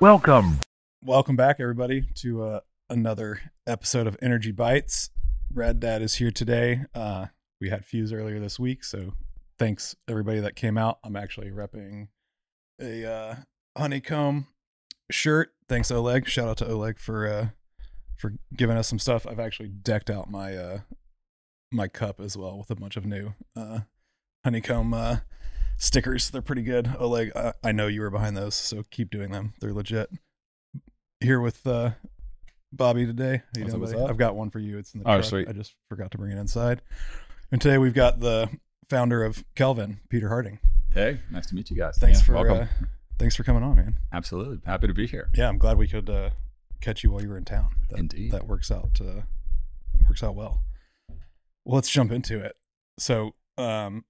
Welcome. Welcome back, everybody, to uh, another episode of Energy Bytes. Rad Dad is here today. Uh, we had Fuse earlier this week, so thanks everybody that came out. I'm actually repping a uh, honeycomb shirt. Thanks Oleg. Shout out to Oleg for uh, for giving us some stuff. I've actually decked out my uh, my cup as well with a bunch of new uh, honeycomb uh, stickers. They're pretty good. Oleg, I, I know you were behind those, so keep doing them. They're legit. Here with uh, Bobby today. How you What's doing, up, what's up? I've got one for you. It's in the Oh, truck. sweet. I just forgot to bring it inside. And today we've got the founder of Kelvin, Peter Harding. Hey, nice to meet you guys. Thanks Yeah, for welcome. uh, thanks for coming on, man. Absolutely. Happy to be here. Yeah, I'm glad we could uh, catch you while you were in town. That, Indeed. that works out uh, works out well. Well, let's jump into it. So, um,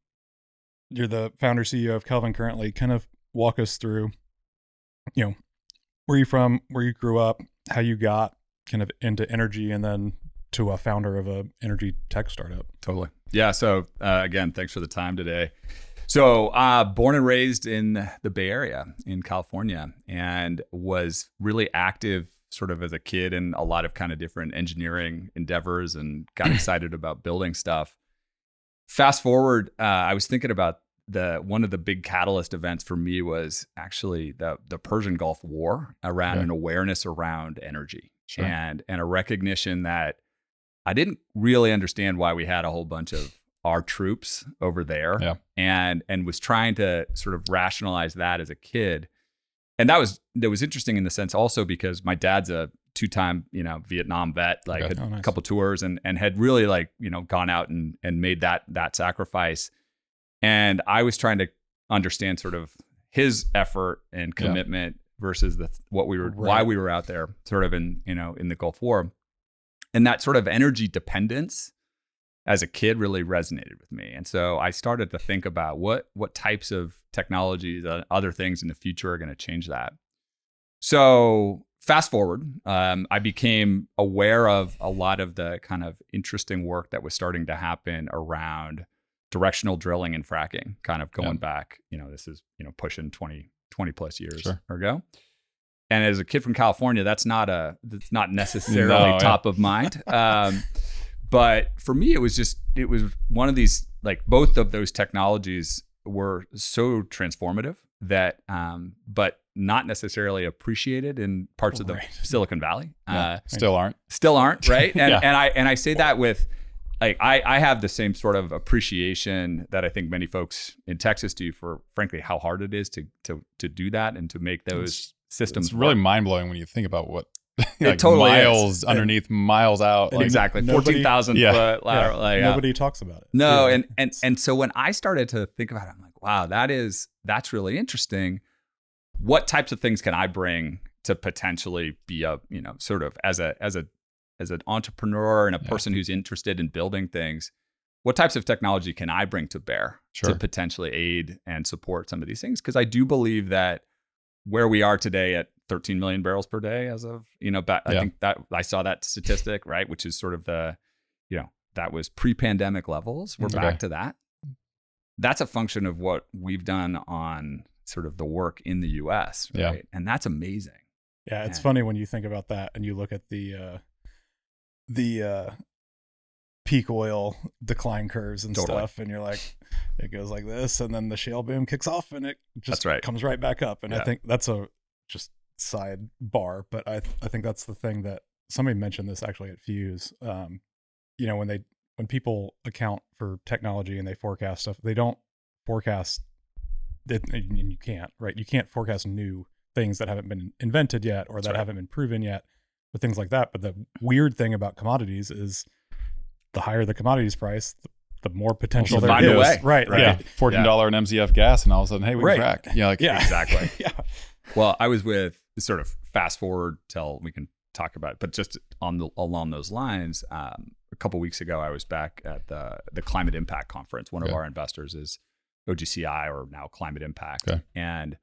you're the founder CEO of Kelvin currently. Kind of walk us through, you know, where you from, where you grew up, how you got kind of into energy, and then to a founder of a energy tech startup. Totally. Yeah. So, uh, again, thanks for the time today. So, uh, born and raised in the Bay Area in California and was really active sort of as a kid in a lot of kind of different engineering endeavors and got excited about building stuff. Fast forward, uh, I was thinking about the one of the big catalyst events for me was actually the the Persian Gulf War around Okay. an awareness around energy Sure. and and a recognition that I didn't really understand why we had a whole bunch of our troops over there Yeah. and and was trying to sort of rationalize that as a kid. And that was that was interesting in the sense also because my dad's a two-time, you know, Vietnam vet, like Okay. had Oh, nice. a couple tours and and had really like, you know, gone out and and made that that sacrifice. And I was trying to understand sort of his effort and Yeah. commitment versus the what we were why we were out there sort of in, you know, in the Gulf War. And that sort of energy dependence as a kid really resonated with me. And so I started to think about what what types of technologies, uh, other things in the future are going to change that. So fast forward, um, I became aware of a lot of the kind of interesting work that was starting to happen around directional drilling and fracking, kind of going Yeah. back, you know, this is, you know, pushing 20, 20 plus years Sure. ago. And as a kid from California, that's not a, that's not necessarily No, yeah. top of mind. Um, but for me, it was just, it was one of these, like both of those technologies were so transformative that, um, but not necessarily appreciated in parts of the Right. Silicon Valley. Yeah. Uh, Still aren't. still aren't right and Yeah. and i and i say that with like I, I have the same sort of appreciation that i think many folks in texas do for frankly how hard it is to to to do that and to make those It's- systems It's really mind blowing when you think about what like totally is. miles underneath, miles out. Like, exactly nobody- 14000 Yeah. foot like, yeah. Nobody talks about it. No, Yeah. and and and so when I started to think about it, I'm like, wow, that is that's really interesting. What types of things can I bring to potentially be a, you know, sort of as a as a as an entrepreneur and a Yeah. person who's interested in building things? What types of technology can I bring to bear Sure. to potentially aid and support some of these things? Because I do believe that where we are today at 13 million barrels per day as of you know back, I think that I saw that statistic right, which is sort of the you know that was pre-pandemic levels. We're mm, Okay. back to that. That's a function of what we've done on sort of the work in the U.S. Yeah. Right, and that's amazing. Yeah, it's Yeah. funny when you think about that and you look at the uh the uh peak oil decline curves and Totally. stuff and you're like it goes like this and then the shale boom kicks off and it just right. comes right back up and I think that's a just side bar but I I think that's the thing that somebody mentioned this actually at Fuse um you know when they when people account for technology and they forecast stuff they don't forecast it and you can't right you can't forecast new things that haven't been invented yet or That's that right. haven't been proven yet but things like that but the weird thing about commodities is the higher the commodities price the, the more potential Also there find a way. right Right. yeah, fourteen dollar an MCF gas, and all of a sudden, hey, we Right. can crack. Yeah, like yeah Exactly. yeah Well, I was with sort of fast forward till we can talk about it, but just on the along those lines, um, a couple weeks ago, I was back at the the Climate Impact Conference. One of our investors is OGCI or now Climate Impact, Okay. and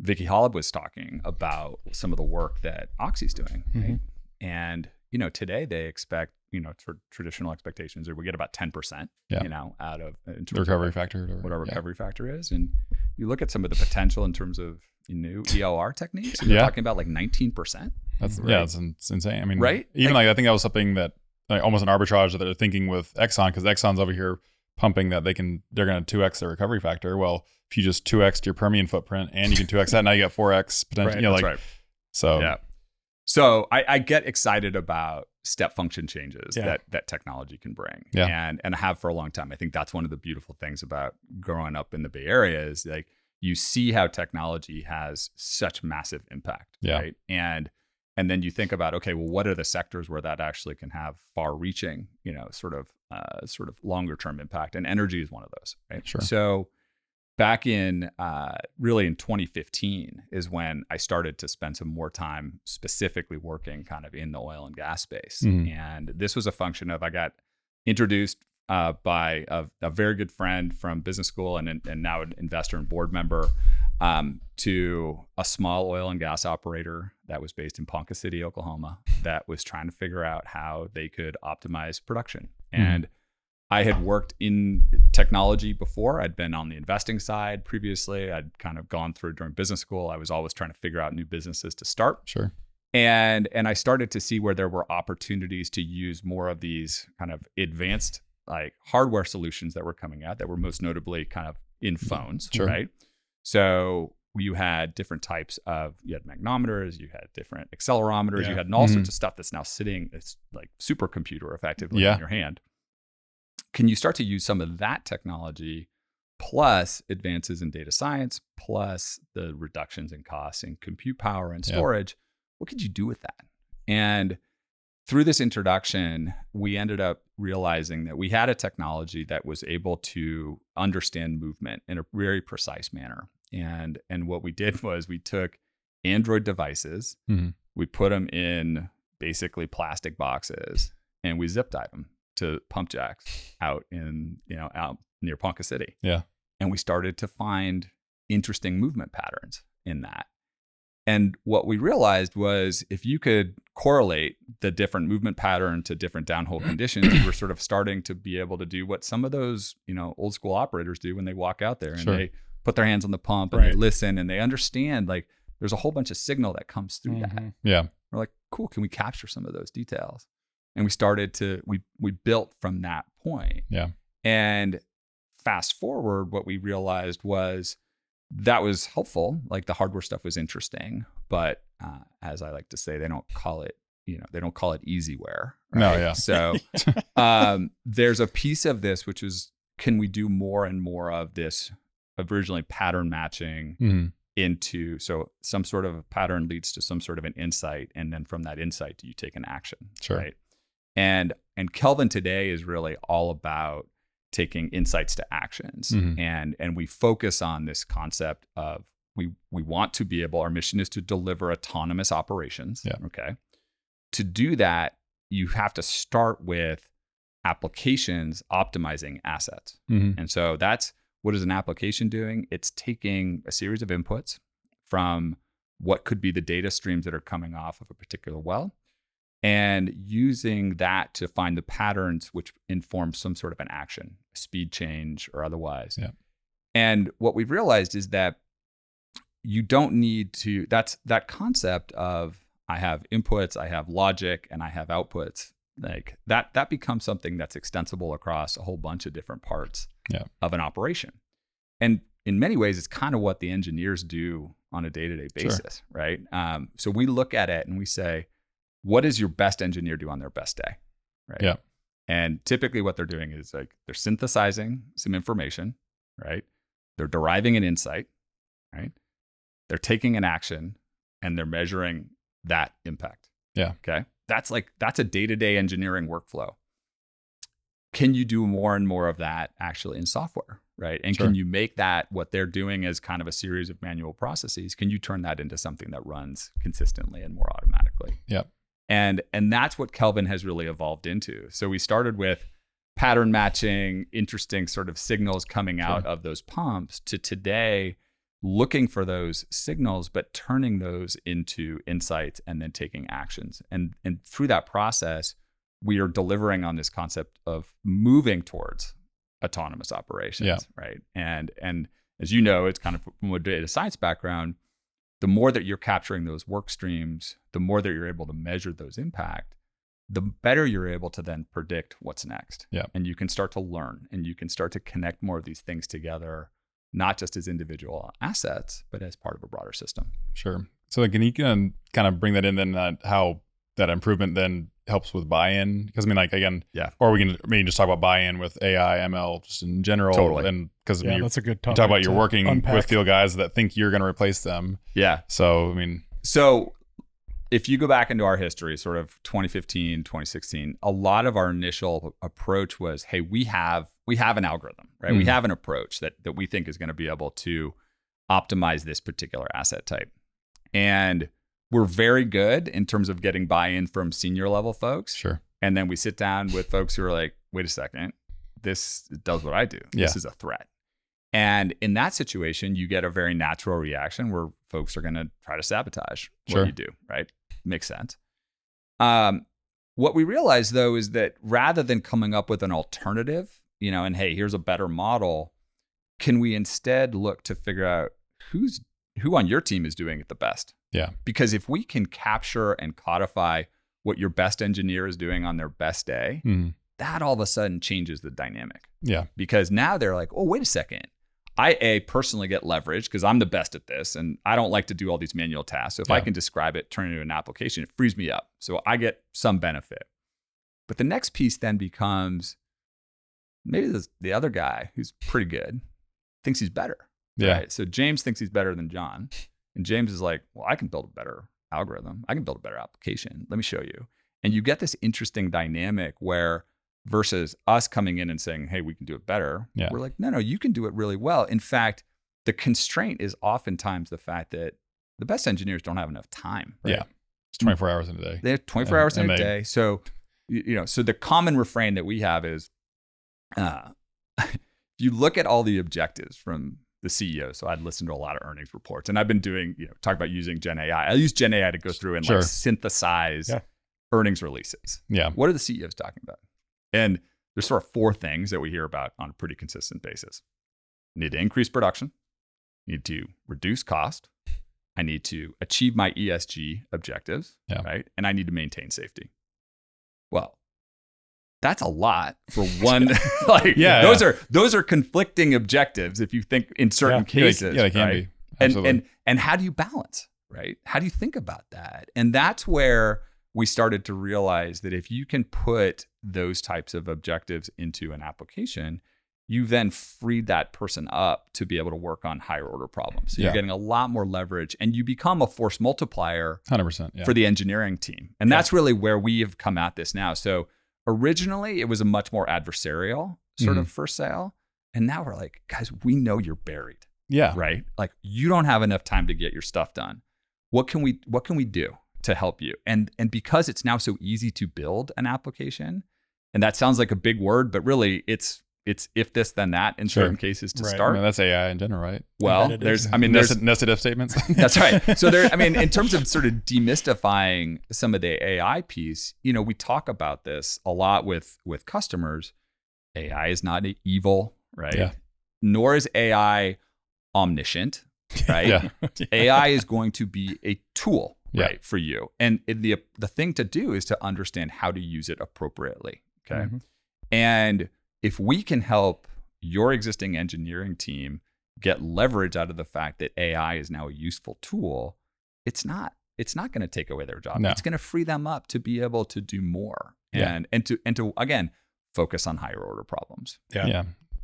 Vicki Hollub was talking about some of the work that Oxy's doing, right? Mhm. and you know today they expect you know tr- traditional expectations are we get about ten percent, Yeah. you know, out of in terms the of recovery like factor. Or whatever. what our Yeah. recovery factor is. And you look at some of the potential in terms of new EOR techniques. And Yeah. We're talking about like 19%. That's Right. yeah, it's, it's insane. I mean, Right? Even like, I think that was something that like almost an arbitrage that they're thinking with Exxon because Exxon's over here pumping that they can they're going to two x their recovery factor. Well, if you just two x your Permian footprint and you can two x that, now you got four x potential. You know, That's like right. so. yeah. So I, I get excited about step function changes Yeah. that that technology can bring. Yeah. And and have for a long time. I think that's one of the beautiful things about growing up in the Bay Area is like you see how technology has such massive impact. Yeah. Right. And and then you think about okay, well, what are the sectors where that actually can have far-reaching, you know, sort of uh, sort of longer-term impact, and energy is one of those, right? Sure. So back in uh, really in 2015 is when I started to spend some more time specifically working kind of in the oil and gas space. Mhm. And this was a function of I got introduced uh, by a, a very good friend from business school and, and now an investor and board member um, to a small oil and gas operator that was based in Ponca City, Oklahoma, that was trying to figure out how they could optimize production. Mhm. And I had worked in technology before. I'd been on the investing side previously. I'd kind of gone through during business school. I was always trying to figure out new businesses to start. Sure. And and I started to see where there were opportunities to use more of these kind of advanced like hardware solutions that were coming out that were most notably kind of in phones, Sure. right? So you had different types of you had magnometers, you had different accelerometers, Yeah. you had all Mhm. sorts of stuff that's now sitting it's like supercomputer effectively Yeah. in your hand. Can you start to use some of that technology plus advances in data science plus the reductions in costs in compute power and Yeah. storage? What could you do with that? And through this introduction, we ended up realizing that we had a technology that was able to understand movement in a very precise manner. And and what we did was we took Android devices, Mhm. we put them in basically plastic boxes, and we zip tied them to pump jacks out in you know out near Ponca City. Yeah. and we started to find interesting movement patterns in that. And what we realized was if you could correlate the different movement pattern to different downhole conditions, you were sort of starting to be able to do what some of those, you know, old school operators do when they walk out there and Sure. they put their hands on the pump and they listen and they understand like there's a whole bunch of signal that comes through that. Mhm. Yeah. We're like, cool, can we capture some of those details? And we started to we we built from that point. Yeah. And fast forward, what we realized was that was helpful. Like the hardware stuff was interesting, but uh, as I like to say, they don't call it, you know, they don't call it easyware. No, right? yeah. So um, there's a piece of this which is, can we do more and more of this originally pattern matching Mhm. into so some sort of a pattern leads to some sort of an insight and then from that insight do you take an action Sure. right and and kelvin today is really all about taking insights to actions Mhm. and and we focus on this concept of we we want to be able our mission is to deliver autonomous operations Yeah. okay to do that you have to start with applications optimizing assets Mhm. and so that's what is an application doing? It's taking a series of inputs from what could be the data streams that are coming off of a particular well and using that to find the patterns which inform some sort of an action, speed change or otherwise. Yeah. And what we've realized is that you don't need to that's that concept of I have inputs, I have logic and I have outputs. Like that that becomes something that's extensible across a whole bunch of different parts Yeah. of an operation. And in many ways, it's kind of what the engineers do on a day to day Sure. basis, right? Um, so we look at it and we say, what does your best engineer do on their best day? Right. Yeah. And typically, what they're doing is like they're synthesizing some information, right? They're deriving an insight, right? They're taking an action and they're measuring that impact. Yeah. Okay. That's like, that's a day to day engineering workflow. Can you do more and more of that actually in software? Right. And Sure. can you make that what they're doing as kind of a series of manual processes? Can you turn that into something that runs consistently and more automatically? Yep. And and that's what Kelvin has really evolved into. So we started with pattern matching, interesting sort of signals coming out Sure. of those pumps to today looking for those signals but turning those into insights and then taking actions. And and through that process we are delivering on this concept of moving towards autonomous operations, Yeah. right? And and as you know, it's kind of from a data science background, the more that you're capturing those work streams, the more that you're able to measure those impact, the better you're able to then predict what's next. Yeah. And you can start to learn and you can start to connect more of these things together, not just as individual assets, but as part of a broader system. Sure. So like, can you kind of bring that in then uh, how that improvement then helps with buy-in? Because I mean, like again, Yeah. Or we can maybe just talk about buy-in with AI, ML, just in general. Totally. And because I Yeah, mean, you that's a good you topic. talk about you're to working unpack. with field guys that think you're going to replace them. Yeah. So I mean, So if you go back into our history, sort of 2015, 2016, a lot of our initial approach was, hey, we have we have an algorithm, right? We Mhm. have an approach that that we think is going to be able to optimize this particular asset type. And we're very good in terms of getting buy-in from senior level folks. sure. And then we sit down with folks who are like, wait a second, this does what I do. Yeah. This is a threat. And in that situation, you get a very natural reaction where folks are going to try to sabotage Sure. what you do, right? Makes sense. Um, what we realize though is that rather than coming up with an alternative, you know, and hey, here's a better model, can we instead look to figure out who's who on your team is doing it the best? Yeah. Because if we can capture and codify what your best engineer is doing on their best day, Mhm. that all of a sudden changes the dynamic Yeah. because now they're like, oh, wait a second. I a personally get leverage because I'm the best at this, and I don't like to do all these manual tasks. So if I can describe it, turn it into an application, it frees me up. So I get some benefit. But the next piece then becomes maybe this, the other guy who's pretty good thinks he's better. Yeah. Right? So James thinks he's better than John, and James is like, well, I can build a better algorithm. I can build a better application. Let me show you. And you get this interesting dynamic where versus us coming in and saying, hey, we can do it better. Yeah. We're like, no, no, you can do it really well. In fact, the constraint is oftentimes the fact that the best engineers don't have enough time. right? Yeah. It's 24 hours in a day. They have 24 And- hours in a day. So, you you know, so the common refrain that we have is uh, if you look at all the objectives from the CEO. So I'd listened to a lot of earnings reports and I've been doing, you know, talk about using Gen AI. I use Gen AI to go through and Sure. like synthesize Yeah. earnings releases. Yeah. What are the CEOs talking about? And there's sort of four things that we hear about on a pretty consistent basis. I need to increase production, I need to reduce cost, I need to achieve my ESG objectives, Yeah. right? And I need to maintain safety. Well, that's a lot for one. like, Yeah, those yeah. are those are conflicting objectives if you think in certain Yeah. Yeah, cases. yeah, they can right? be. and Absolutely. and and how do you balance right how do you think about that and that's where we started to realize that if you can put those types of objectives into an application you then freed that person up to be able to work on higher order problems so Yeah. you're getting a lot more leverage and you become a force multiplier 100%. Yeah. for the engineering team. And that's really where we have come at this now. So originally it was a much more adversarial sort of mm-hmm. first sale. And now we're like, guys, we know you're buried, yeah. right? Like you don't have enough time to get your stuff done. What can we what can we do to help you? And and because it's now so easy to build an application, and that sounds like a big word, but really it's it's if this then that in Sure. certain cases to Right. I start. mean, that's AI in general, right? well, Embedded there's I mean there's nested, nested if statements. that's right. So there, I mean, in terms of sort of demystifying some of the AI piece, you know, we talk about this a lot with with customers. AI is not evil, right? Yeah. Nor is AI omniscient, right? yeah. AI is going to be a tool, Yeah. right, for you. And the the thing to do is to understand how to use it appropriately. Okay. Mhm. And if we can help your existing engineering team get leverage out of the fact that AI is now a useful tool, it's not it's not going to take away their job. No. It's going to free them up to be able to do more Yeah. and and to and to again focus on higher order problems. Yeah. Yeah.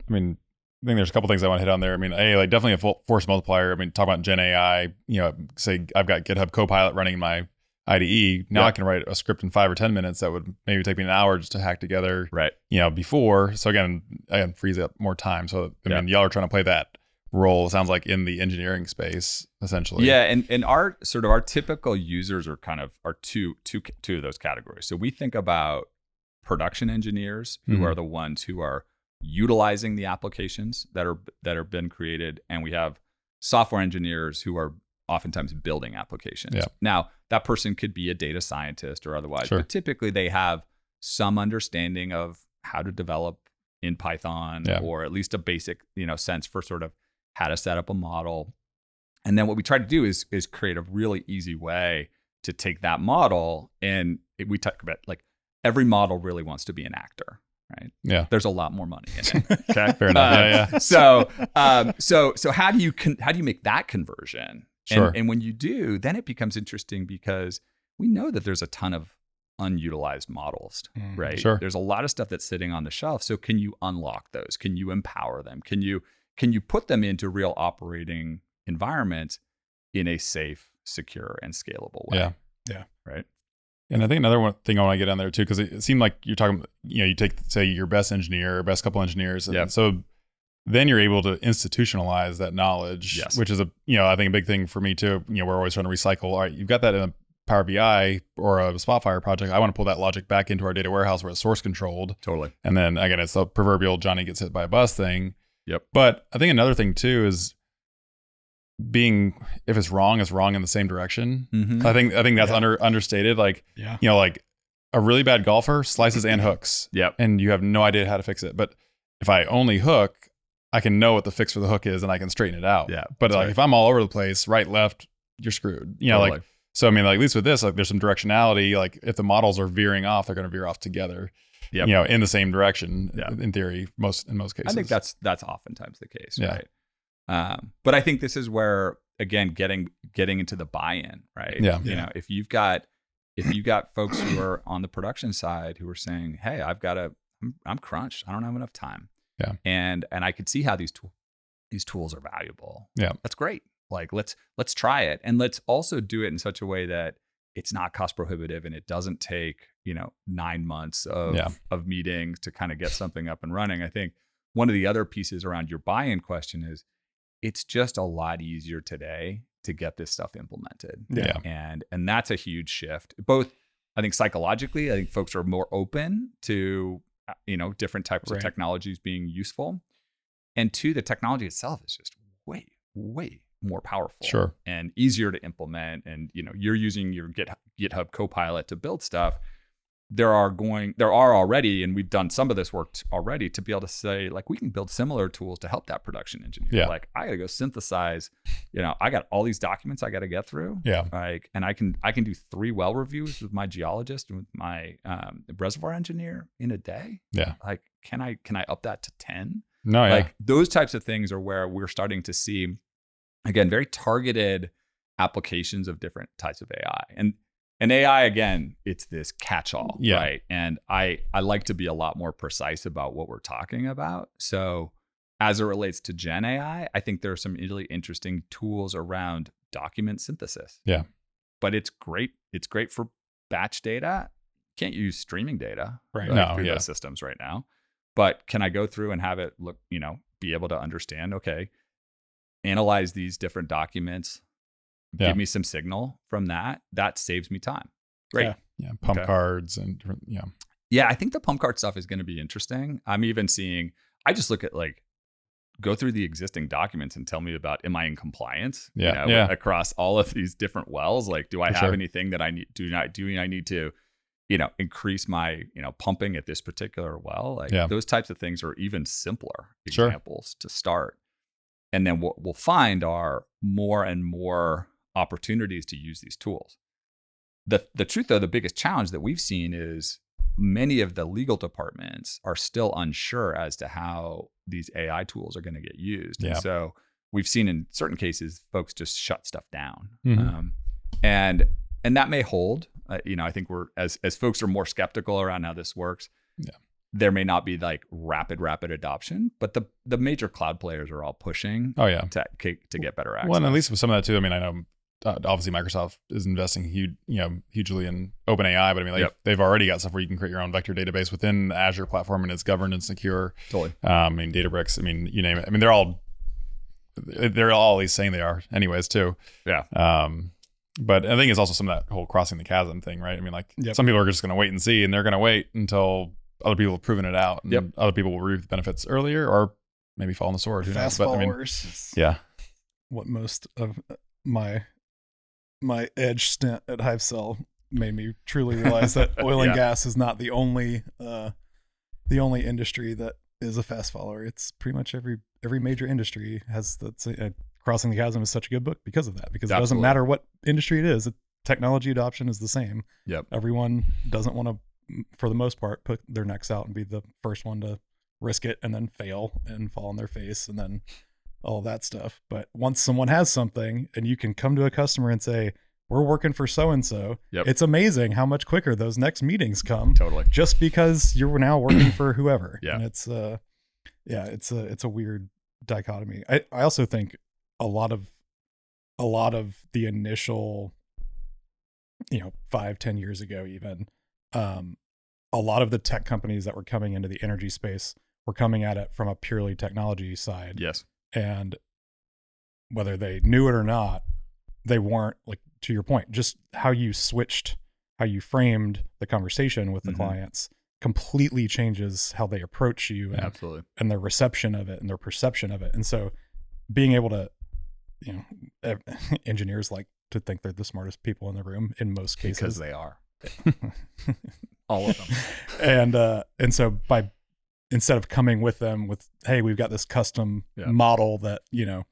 I mean, I think there's a couple things I want to hit on there. I mean, a like definitely a full force multiplier. I mean, talk about Gen AI. You know, say I've got GitHub Copilot running in my IDE. Now. I can write a script in five or ten minutes that would maybe take me an hour just to hack together. Right. You know, before. So again, again, frees up more time. So I mean, y'all are trying to play that role. it Sounds like in the engineering space, essentially. Yeah, and and our sort of our typical users are kind of are two two two of those categories. So we think about production engineers who Mhm. are the ones who are utilizing the applications that are that are been created, and we have software engineers who are oftentimes building applications. Yeah. Now that person could be a data scientist or otherwise, Sure. but typically they have some understanding of how to develop in Python Yeah. or at least a basic you know sense for sort of how to set up a model And then what we try to do is is create a really easy way to take that model and it, we talk about like every model really wants to be an actor, right? Yeah. There's a lot more money in it. Okay, Fair enough. Uh, yeah, yeah. so um, so so how do you con- how do you make that conversion? Sure. And, and when you do, then it becomes interesting because we know that there's a ton of unutilized models, Mm, right? Sure. There's a lot of stuff that's sitting on the shelf. So can you unlock those? Can you empower them? Can you can you put them into real operating environment in a safe, secure, and scalable way? Yeah. Yeah. Right. And I think another one thing I want to get on there too, because it, it seemed like you're talking, you know, you take say your best engineer, best couple engineers, and Yep. so then you're able to institutionalize that knowledge, Yes. which is a you know I think a big thing for me too. You know, we're always trying to recycle. All right, you've got that in a Power BI or a Spotfire project. I want to pull that logic back into our data warehouse where it's source controlled, Totally. and then again, it's the proverbial Johnny gets hit by a bus thing. Yep. But I think another thing too is being if it's wrong, it's wrong in the same direction. Mm-hmm. I think I think that's Yeah. under understated. Like Yeah. you know, like a really bad golfer slices and hooks, Yep. and you have no idea how to fix it. But if I only hook, I can know what the fix for the hook is, and I can straighten it out. Yeah. But like right. if I'm all over the place, right, left, you're screwed. You know, like so. I mean, like at least with this, like there's some directionality. Like if the models are veering off, they're going to veer off together. Yeah. You know, in the same direction. Yeah. In theory, most in most cases. I think that's that's oftentimes the case, Yeah. right? Um, but I think this is where again getting getting into the buy-in, right? Yeah. You Yeah. know, if you've got if you've got folks who are on the production side who are saying, "Hey, I've got a I'm, I'm crunched. I don't have enough time." Yeah. And and I could see how these tool these tools are valuable. Yeah. That's great. Like let's let's try it and let's also do it in such a way that it's not cost prohibitive and it doesn't take you know nine months of Yeah. of meetings to kind of get something up and running. I think one of the other pieces around your buy-in question is it's just a lot easier today to get this stuff implemented. Yeah. And and that's a huge shift. Both I think psychologically, I think folks are more open to Uh, you know different types Right. of technologies being useful. And two, the technology itself is just way way more powerful Sure. and easier to implement and you know you're using your Git, github copilot to build stuff there are going there are already and we've done some of this work t- already to be able to say like we can build similar tools to help that production engineer Yeah. like i gotta go synthesize you know i got all these documents i gotta get through Yeah. like and i can i can do three well reviews with my geologist and with my um, reservoir engineer in a day Yeah. like can i can i up that to 10 No. Yeah. like those types of things are where we're starting to see again very targeted applications of different types of ai and and ai again it's this catch-all Yeah. right and i i like to be a lot more precise about what we're talking about so as it relates to gen ai i think there are some really interesting tools around document synthesis Yeah. but it's great it's great for batch data can't use streaming data Right. like, No, through yeah. those systems right now but can i go through and have it look you know be able to understand okay analyze these different documents Yeah. give me some signal from that that saves me time great Yeah. yeah. Pump okay. cards and different. Yeah. yeah, I think the pump card stuff is going to be interesting. I'm even seeing, I just look at like, go through the existing documents and tell me about am I in compliance? you Yeah, know, yeah. Across all of these different wells, like, do I For have sure. anything that I need? Do not do I need to, you know, increase my you know pumping at this particular well? Like Yeah. those types of things are even simpler Sure. examples to start. And then what we'll find are more and more opportunities to use these tools. The the truth though, the biggest challenge that we've seen is many of the legal departments are still unsure as to how these AI tools are going to get used. Yeah. And so we've seen in certain cases folks just shut stuff down. Mhm. Um, and and that may hold. Uh, you know, I think we're as as folks are more skeptical around how this works. Yeah. There may not be like rapid rapid adoption, but the the major cloud players are all pushing Oh yeah. to to get better access. Well, and at least with some of that too. I mean, I know uh, obviously Microsoft is investing huge, you know, hugely in OpenAI, but I mean, like Yep. they've already got stuff where you can create your own vector database within the Azure platform, and it's governed and secure. totally. Um, I mean, Databricks. I mean, you name it. I mean, they're all they're all at least saying they are, anyways, too. Yeah. Um, but I think it's also some of that whole crossing the chasm thing, right? I mean, like Yep. some people are just going to wait and see, and they're going to wait until other people have proven it out, and Yep. other people will reap the benefits earlier, or maybe fall on the sword. Who Fast knows? But I mean, followers. yeah, What most of my my edge stint at Hivecell made me truly realize that oil and Yeah. gas is not the only uh, the only industry that is a fast follower. It's pretty much every every mm. major industry has that's a, uh, Crossing the Chasm is such a good book because of that. Because it doesn't matter what industry it is, it, technology adoption is the same. Yep. Everyone doesn't want to, mm, for the most part, put their necks out and be the first one to risk it and then fail and fall on their face and then all that stuff. But once someone has something and you can come to a customer and say, "We're working for so and so," it's amazing how much quicker those next meetings come Totally. just because you're now working for whoever. Yeah. And it's uh yeah, it's a it's a weird dichotomy. I, I also think a lot of a lot of the initial you know, five, ten years ago even, um, a lot of the tech companies that were coming into the energy space were coming at it from a purely technology side. Yes. And whether they knew it or not, they weren't like to your point, just how you switched, how you framed the conversation with the Mhm. clients completely changes how they approach you and, Absolutely. and their reception of it and their perception of it. And so being able to, you know, engineers like to think they're the smartest people in the room in most Because cases. they are. All of them. and uh and so by instead of coming with them with hey we've got this custom Yeah. model that you know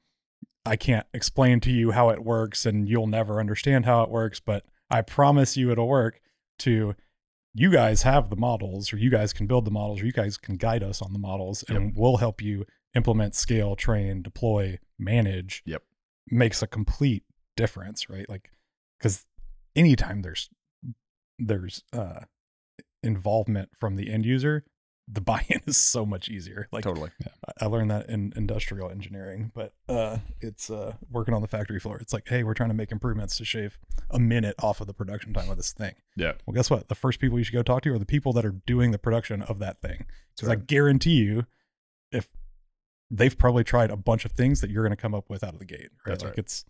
i can't explain to you how it works and you'll never understand how it works but i promise you it'll work to you guys have the models or you guys can build the models or you guys can guide us on the models and we'll help you implement scale train deploy manage Yep. makes a complete difference right like because anytime there's there's uh involvement from the end user the buy-in is so much easier like totally. I- i learned that in industrial engineering but uh it's uh working on the factory floor it's like hey we're trying to make improvements to shave a minute off of the production time of this thing Yeah. well guess what the first people you should go talk to are the people that are doing the production of that thing because i guarantee you if they've probably tried a bunch of things that you're going to come up with out of the gate right That's like right. it's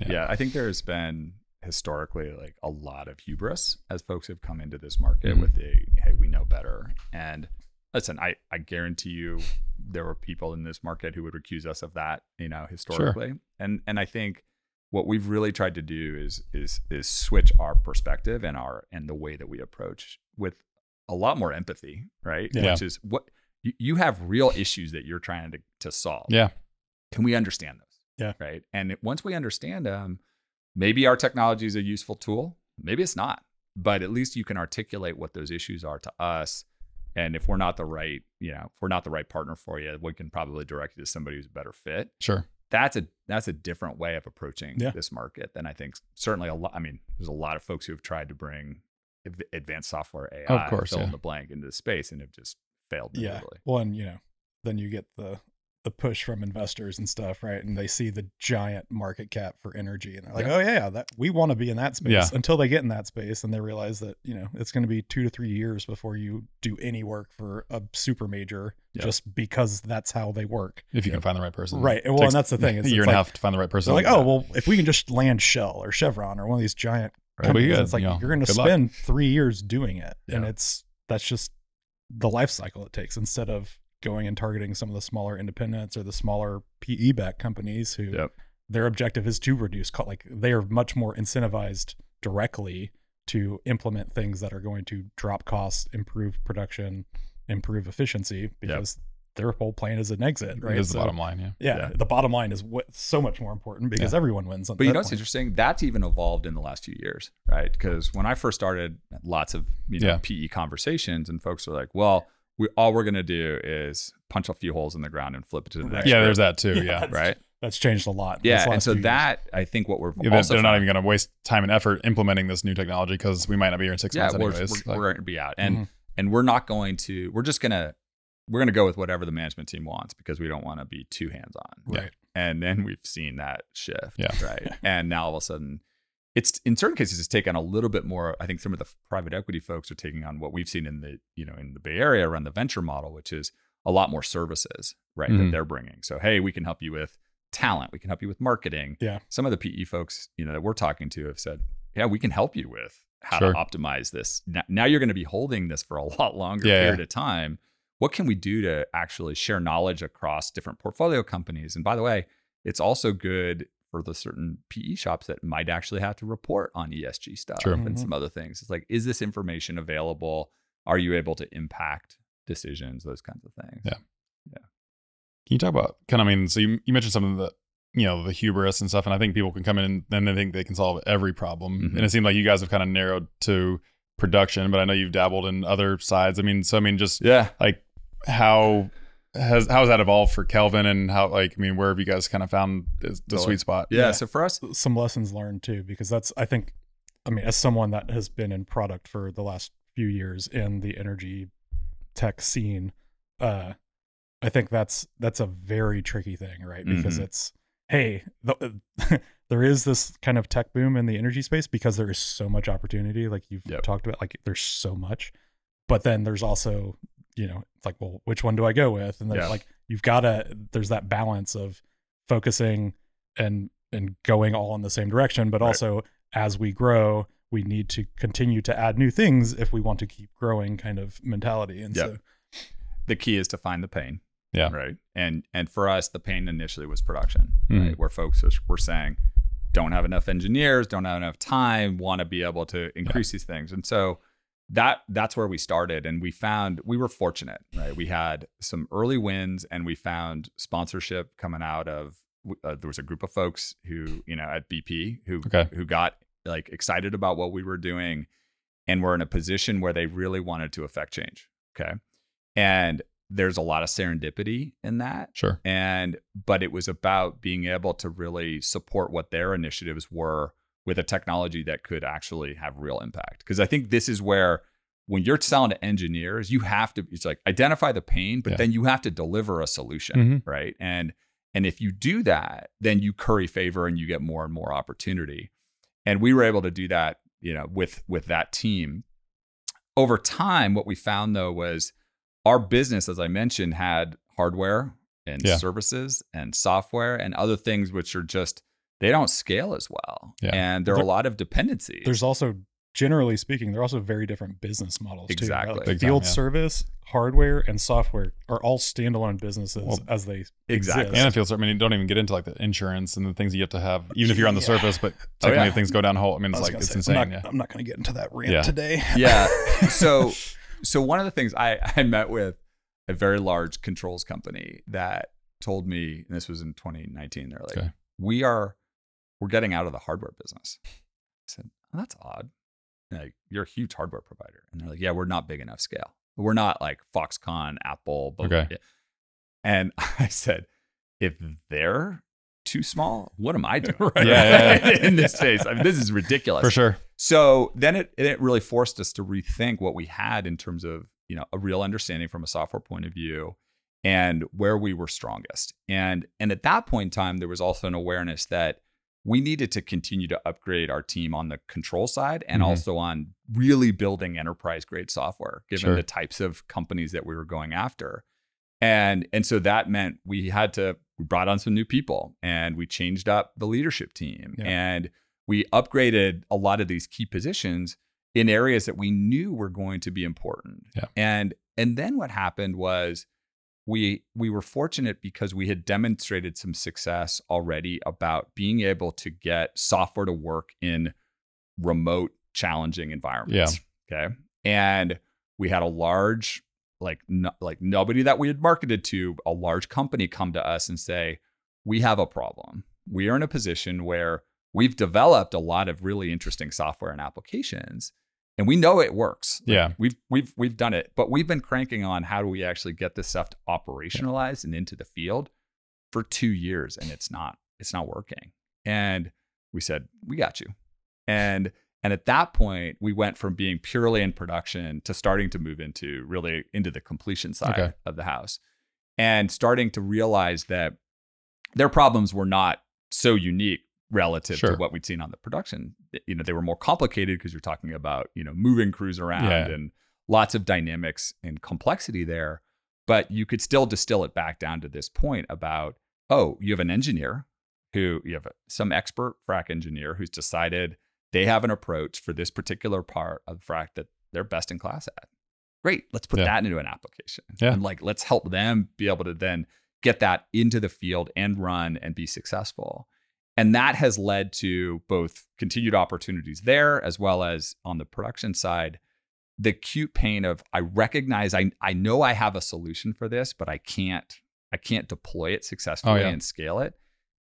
Yeah. Yeah. I think there's been historically like a lot of hubris as folks have come into this market Mhm. with the hey, we know better. And listen, I, I guarantee you there were people in this market who would accuse us of that, you know, historically. And and I think what we've really tried to do is is is switch our perspective and our and the way that we approach with a lot more empathy, right? Yeah. Which is what you, you have real issues that you're trying to, to solve Yeah. can we understand those? Yeah. Right. And once we understand them, maybe our technology is a useful tool. Maybe it's not, but at least you can articulate what those issues are to us. And if we're not the right, you know, if we're not the right partner for you, we can probably direct you to somebody who's a better fit. Sure. That's a that's a different way of approaching Yeah. this market than I think certainly a lot. I mean, there's a lot of folks who have tried to bring advanced software AI, Of course, fill in the blank into the space, and have just failed yeah well and you know then you get the the push from investors and stuff right and they see the giant market cap for energy and they're like Yeah. oh yeah that we want to be in that space Yeah. until they get in that space and they realize that you know it's going to be two to three years before you do any work for a super major just because that's how they work If you can find the right person. right well and that's the thing it's, a year it's and a half to find the right person. they're like oh well if we can just land shell or chevron or one of these giant Right. Companies it's like you're going to good luck. spend three years doing it and it's that's just the life cycle it takes instead of going and targeting some of the smaller independents or the smaller PE back companies who Yep. their objective is to reduce cost. Like they are much more incentivized directly to implement things that are going to drop costs, improve production, improve efficiency because their whole plan is an exit. Right. It is the bottom line. Yeah. Yeah, Yeah. the bottom line is what so much more important because everyone wins on But you know what's interesting? That's even evolved in the last few years, right? Because when I first started, lots of you know Yeah. PE conversations, and folks are like, "Well, we all we're gonna do is punch a few holes in the ground and flip it to the next." Yeah. group," There's that too. Yeah, Yeah. right. That's changed a lot. Yeah, and so few years. that I think what we're Yeah, they're, also they're not even going to waste time and effort implementing this new technology because we might not be here in six yeah, months we're, anyways. we're, Like, we're going to be out, and Mhm. and we're not going to. We're just gonna we're gonna go with whatever the management team wants because we don't want to be too hands on. Yeah. right. and then we've seen that shift Yeah. right and now all of a sudden it's in certain cases it's taken a little bit more i think some of the private equity folks are taking on what we've seen in the you know in the bay area around the venture model which is a lot more services right that Mhm. they're bringing so hey we can help you with talent we can help you with marketing Yeah. some of the pe folks you know that we're talking to have said yeah we can help you with how Sure. to optimize this now, now you're going to be holding this for a lot longer Yeah, period yeah. of time what can we do to actually share knowledge across different portfolio companies and by the way it's also good for the certain PE shops that might actually have to report on ESG stuff True. and Mhm. some other things. It's like, is this information available? Are you able to impact decisions? Those kinds of things. Yeah. Yeah. Can you talk about kind of, I mean, so you, you mentioned some of the you know the hubris and stuff, and I think people can come in and then they think they can solve every problem. Mhm. And it seemed like you guys have kind of narrowed to production, but I know you've dabbled in other sides. I mean, so I mean, just Yeah. like how has how has that evolved for Kelvin, and how like I mean, where have you guys kind of found is the sweet spot? Yeah. Yeah. So for us, some lessons learned too because that's i think i mean as someone that has been in product for the last few years in the energy tech scene uh i think that's that's a very tricky thing right because Mhm. it's hey the, there is this kind of tech boom in the energy space because there is so much opportunity like you've Yep. talked about like there's so much but then there's also you know it's like well which one do i go with and then Yeah. like you've got to there's that balance of focusing and and going all in the same direction but Right. also as we grow we need to continue to add new things if we want to keep growing kind of mentality and Yep. so the key is to find the pain. Yeah. Right. And and for us, the pain initially was production, Mhm. right? Where folks were saying, don't have enough engineers, don't have enough time, want to be able to increase these things. And so that that's where we started. And we found we were fortunate, right? We had some early wins and we found sponsorship coming out of uh, there was a group of folks who, you know, at BP who Okay. who got like excited about what we were doing and were in a position where they really wanted to affect change. Okay. And there's a lot of serendipity in that. Sure. And, but it was about being able to really support what their initiatives were with a technology that could actually have real impact. Cause I think this is where, when you're selling to engineers, you have to, it's like identify the pain, but Yeah. then you have to deliver a solution. Mhm. Right. And, and if you do that, then you curry favor and you get more and more opportunity. And we were able to do that, you know, with with that team. Over time, what we found though was our business, as I mentioned, had hardware and Yeah. services and software and other things which are just they don't scale as well. Yeah. And there are There- a lot of dependencies. there's also generally speaking they're also very different business models too, right? Exactly. Like Big time, field yeah. service hardware and software are all standalone businesses Well, as they Exactly. exist. And it feels. I mean, you don't even get into like the insurance and the things you have to have, even if you're on the Yeah. surface. But Oh, technically, yeah. things go down a hole. I mean, it's was like it's say, insane. I'm not, yeah. I'm not going to get into that rant Yeah. today. yeah. So so one of the things I, I met with a very large controls company that told me, and this was in 2019, they're like, Okay. we are we're getting out of the hardware business. I said, oh, that's odd. Like, you're a huge hardware provider. And they're like, yeah, we're not big enough scale. We're not like Foxconn, Apple. Blah, Okay. blah." And I said, if they're too small, what am I doing? Right. Yeah, yeah, yeah. in this space? I mean, this is ridiculous. For sure. So then it it really forced us to rethink what we had in terms of you know a real understanding from a software point of view and where we were strongest. And and at that point in time, there was also an awareness that we needed to continue to upgrade our team on the control side and Mhm. also on really building enterprise grade software, given Sure. the types of companies that we were going after. And and so that meant we had to we brought on some new people and we changed up the leadership team Yeah. and we upgraded a lot of these key positions in areas that we knew were going to be important. Yeah. And and then what happened was we we were fortunate because we had demonstrated some success already about being able to get software to work in remote challenging environments. yeah. Okay. And we had a large like no, like nobody that we had marketed to, a large company come to us and say, "We have a problem. We are in a position where we've developed a lot of really interesting software and applications, and we know it works. Like, Yeah. we've we've we've done it, but we've been cranking on how do we actually get this stuff to operationalize and into the field for two years, and it's not it's not working. And we said, "We got you," and and at that point, we went from being purely in production to starting to move into really into the completion side Okay. of the house and starting to realize that their problems were not so unique relative Sure. to what we'd seen on the production. You know, they were more complicated because you're talking about, you know, moving crews around Yeah. and lots of dynamics and complexity there. But you could still distill it back down to this point about, oh, you have an engineer who you have some expert frac engineer who's decided they have an approach for this particular part of frac that they're best in class at. Great, let's put Yeah. that into an application. Yeah. And like let's help them be able to then get that into the field and run and be successful. And that has led to both continued opportunities there as well as on the production side. The acute pain of I recognize I I know I have a solution for this, but I can't I can't deploy it oh, successfully yeah. and scale it.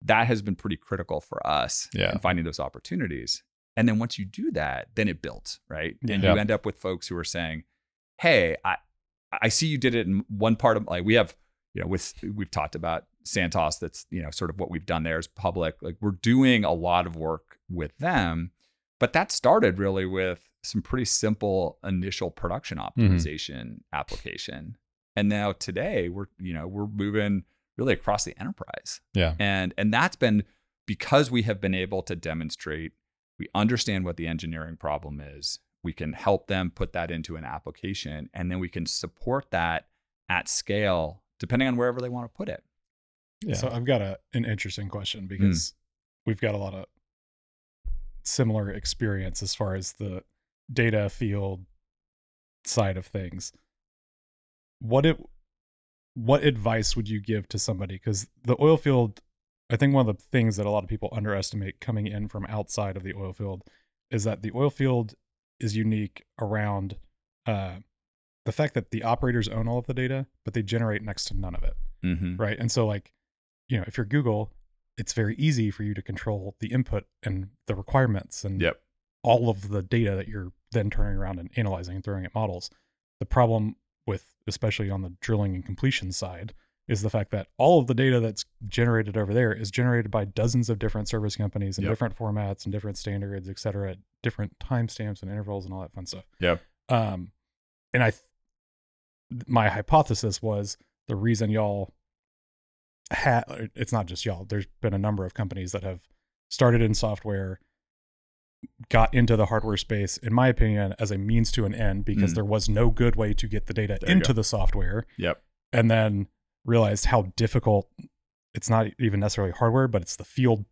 that has been pretty critical for us Yeah. in finding those opportunities. And then once you do that, then it builds, right? And Yeah. you end up with folks who are saying, "Hey, I I see you did it in one part of like we have, you know, with we've talked about Santos. That's you know sort of what we've done there is public. Like we're doing a lot of work with them, but that started really with some pretty simple initial production mm-hmm. optimization application. And now today we're you know we're moving really across the enterprise Yeah. and and that's been because we have been able to demonstrate we understand what the engineering problem is we can help them put that into an application and then we can support that at scale depending on wherever they want to put it Yeah. So I've got a an interesting question because we've got a lot of similar experience as far as the data field side of things. What it what advice would you give to somebody cuz the oil field I think one of the things that a lot of people underestimate coming in from outside of the oil field is that the oil field is unique around uh, the fact that the operators own all of the data, but they generate next to none of it mm-hmm. right? And so like, you know, if you're Google, it's very easy for you to control the input and the requirements and yep all of the data that you're then turning around and analyzing and throwing at models. The problem with especially on the drilling and completion side is the fact that all of the data that's generated over there is generated by dozens of different service companies in Yep. different formats and different standards, et cetera, at different timestamps and intervals and all that fun stuff. Yeah. Um, and I, th- my hypothesis was the reason y'all had it's not just y'all. There's been a number of companies that have started in software, got into the hardware space, in my opinion, as a means to an end because Mm. there was no good way to get the data There into the software, yep and then realized how difficult it's not even necessarily hardware, but it's the field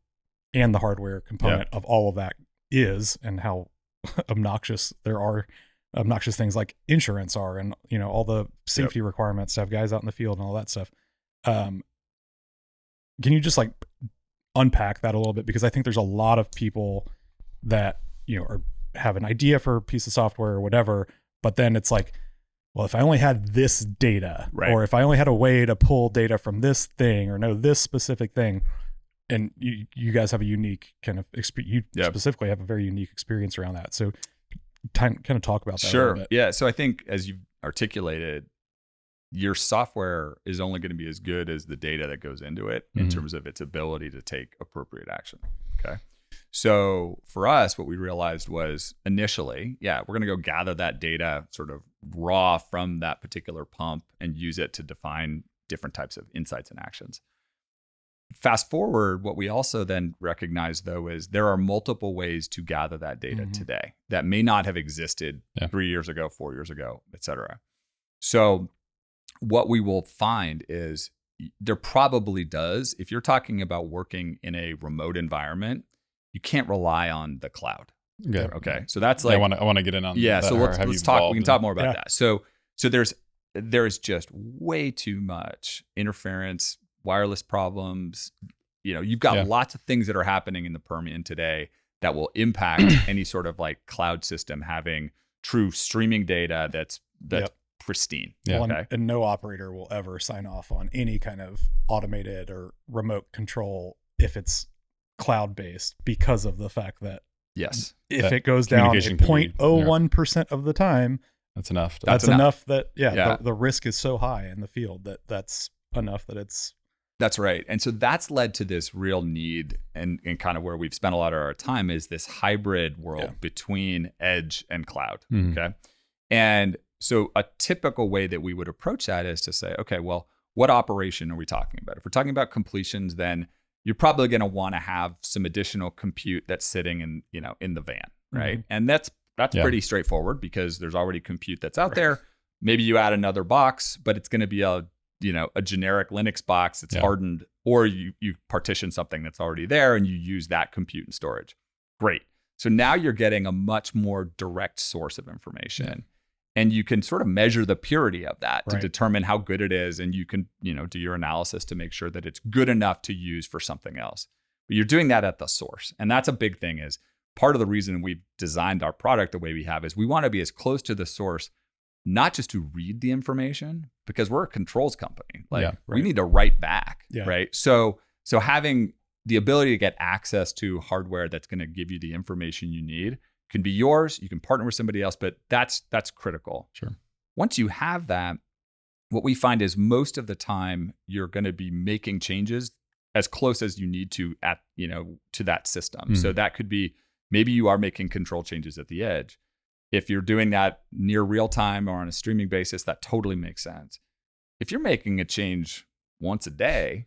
and the hardware component of all of that is, and how obnoxious there are obnoxious things like insurance are, and you know all the safety requirements to have guys out in the field and all that stuff. Um, can you just like unpack that a little bit because I think there's a lot of people that you know are have an idea for a piece of software or whatever, but then it's like, well, if I only had this data, Right. or if I only had a way to pull data from this thing or know this specific thing, and you you guys have a unique kind of experience. You Yep. specifically have a very unique experience around that. So, kind of talk about that. sure yeah so i think as you've articulated your software is only going to be as good as the data that goes into it in Mhm. terms of its ability to take appropriate action okay so for us what we realized was initially yeah we're going to go gather that data sort of raw from that particular pump and use it to define different types of insights and actions fast forward what we also then recognize though is there are multiple ways to gather that data Mhm. today that may not have existed Yeah. three years ago four years ago et cetera so what we will find is there probably does if you're talking about working in a remote environment you can't rely on the cloud Okay. okay so that's Yeah, like I want to I want to get in on that. yeah so let's, let's talk we can talk more about Yeah. that so so there's there's just way too much interference wireless problems you know you've got Yeah. lots of things that are happening in the permian today that will impact any sort of like cloud system having true streaming data that's that's Yep. pristine Yeah. Well, and- okay and no operator will ever sign off on any kind of automated or remote control if it's cloud based because of the fact that yes if That it goes down communication can be- 0.01% of the time, That's enough. to- that's, That's enough. that, yeah, Yeah. The, the risk is so high in the field that that's enough that it's, That's right. And so that's led to this real need and, and kind of where we've spent a lot of our time is this hybrid world Yeah. between edge and cloud. Mhm. Okay. And so a typical way that we would approach that is to say, okay, well, what operation are we talking about? If we're talking about completions, then you're probably going to want to have some additional compute that's sitting in, you know, in the van, right? And that's that's Yeah. pretty straightforward because there's already compute that's out there. Maybe you add another box, but it's going to be a you know a generic Linux box that's Yeah. hardened, or you you partition something that's already there and you use that compute and storage. Great. So now you're getting a much more direct source of information. And you can sort of measure the purity of that to determine how good it is. And you can, you know, do your analysis to make sure that it's good enough to use for something else. But you're doing that at the source. And that's a big thing is part of the reason we've designed our product the way we have is we want to be as close to the source, not just to read the information, because we're a controls company. Like Yeah, we need to write back. Yeah. Right. So so having the ability to get access to hardware that's going to give you the information you need can be yours. You can partner with somebody else, but that's that's critical. Sure. Once you have that, what we find is most of the time you're going to be making changes as close as you need to at you know to that system. So hmm. that could be maybe you are making control changes at the edge. If you're doing that near real time or on a streaming basis, that totally makes sense. If you're making a change once a day,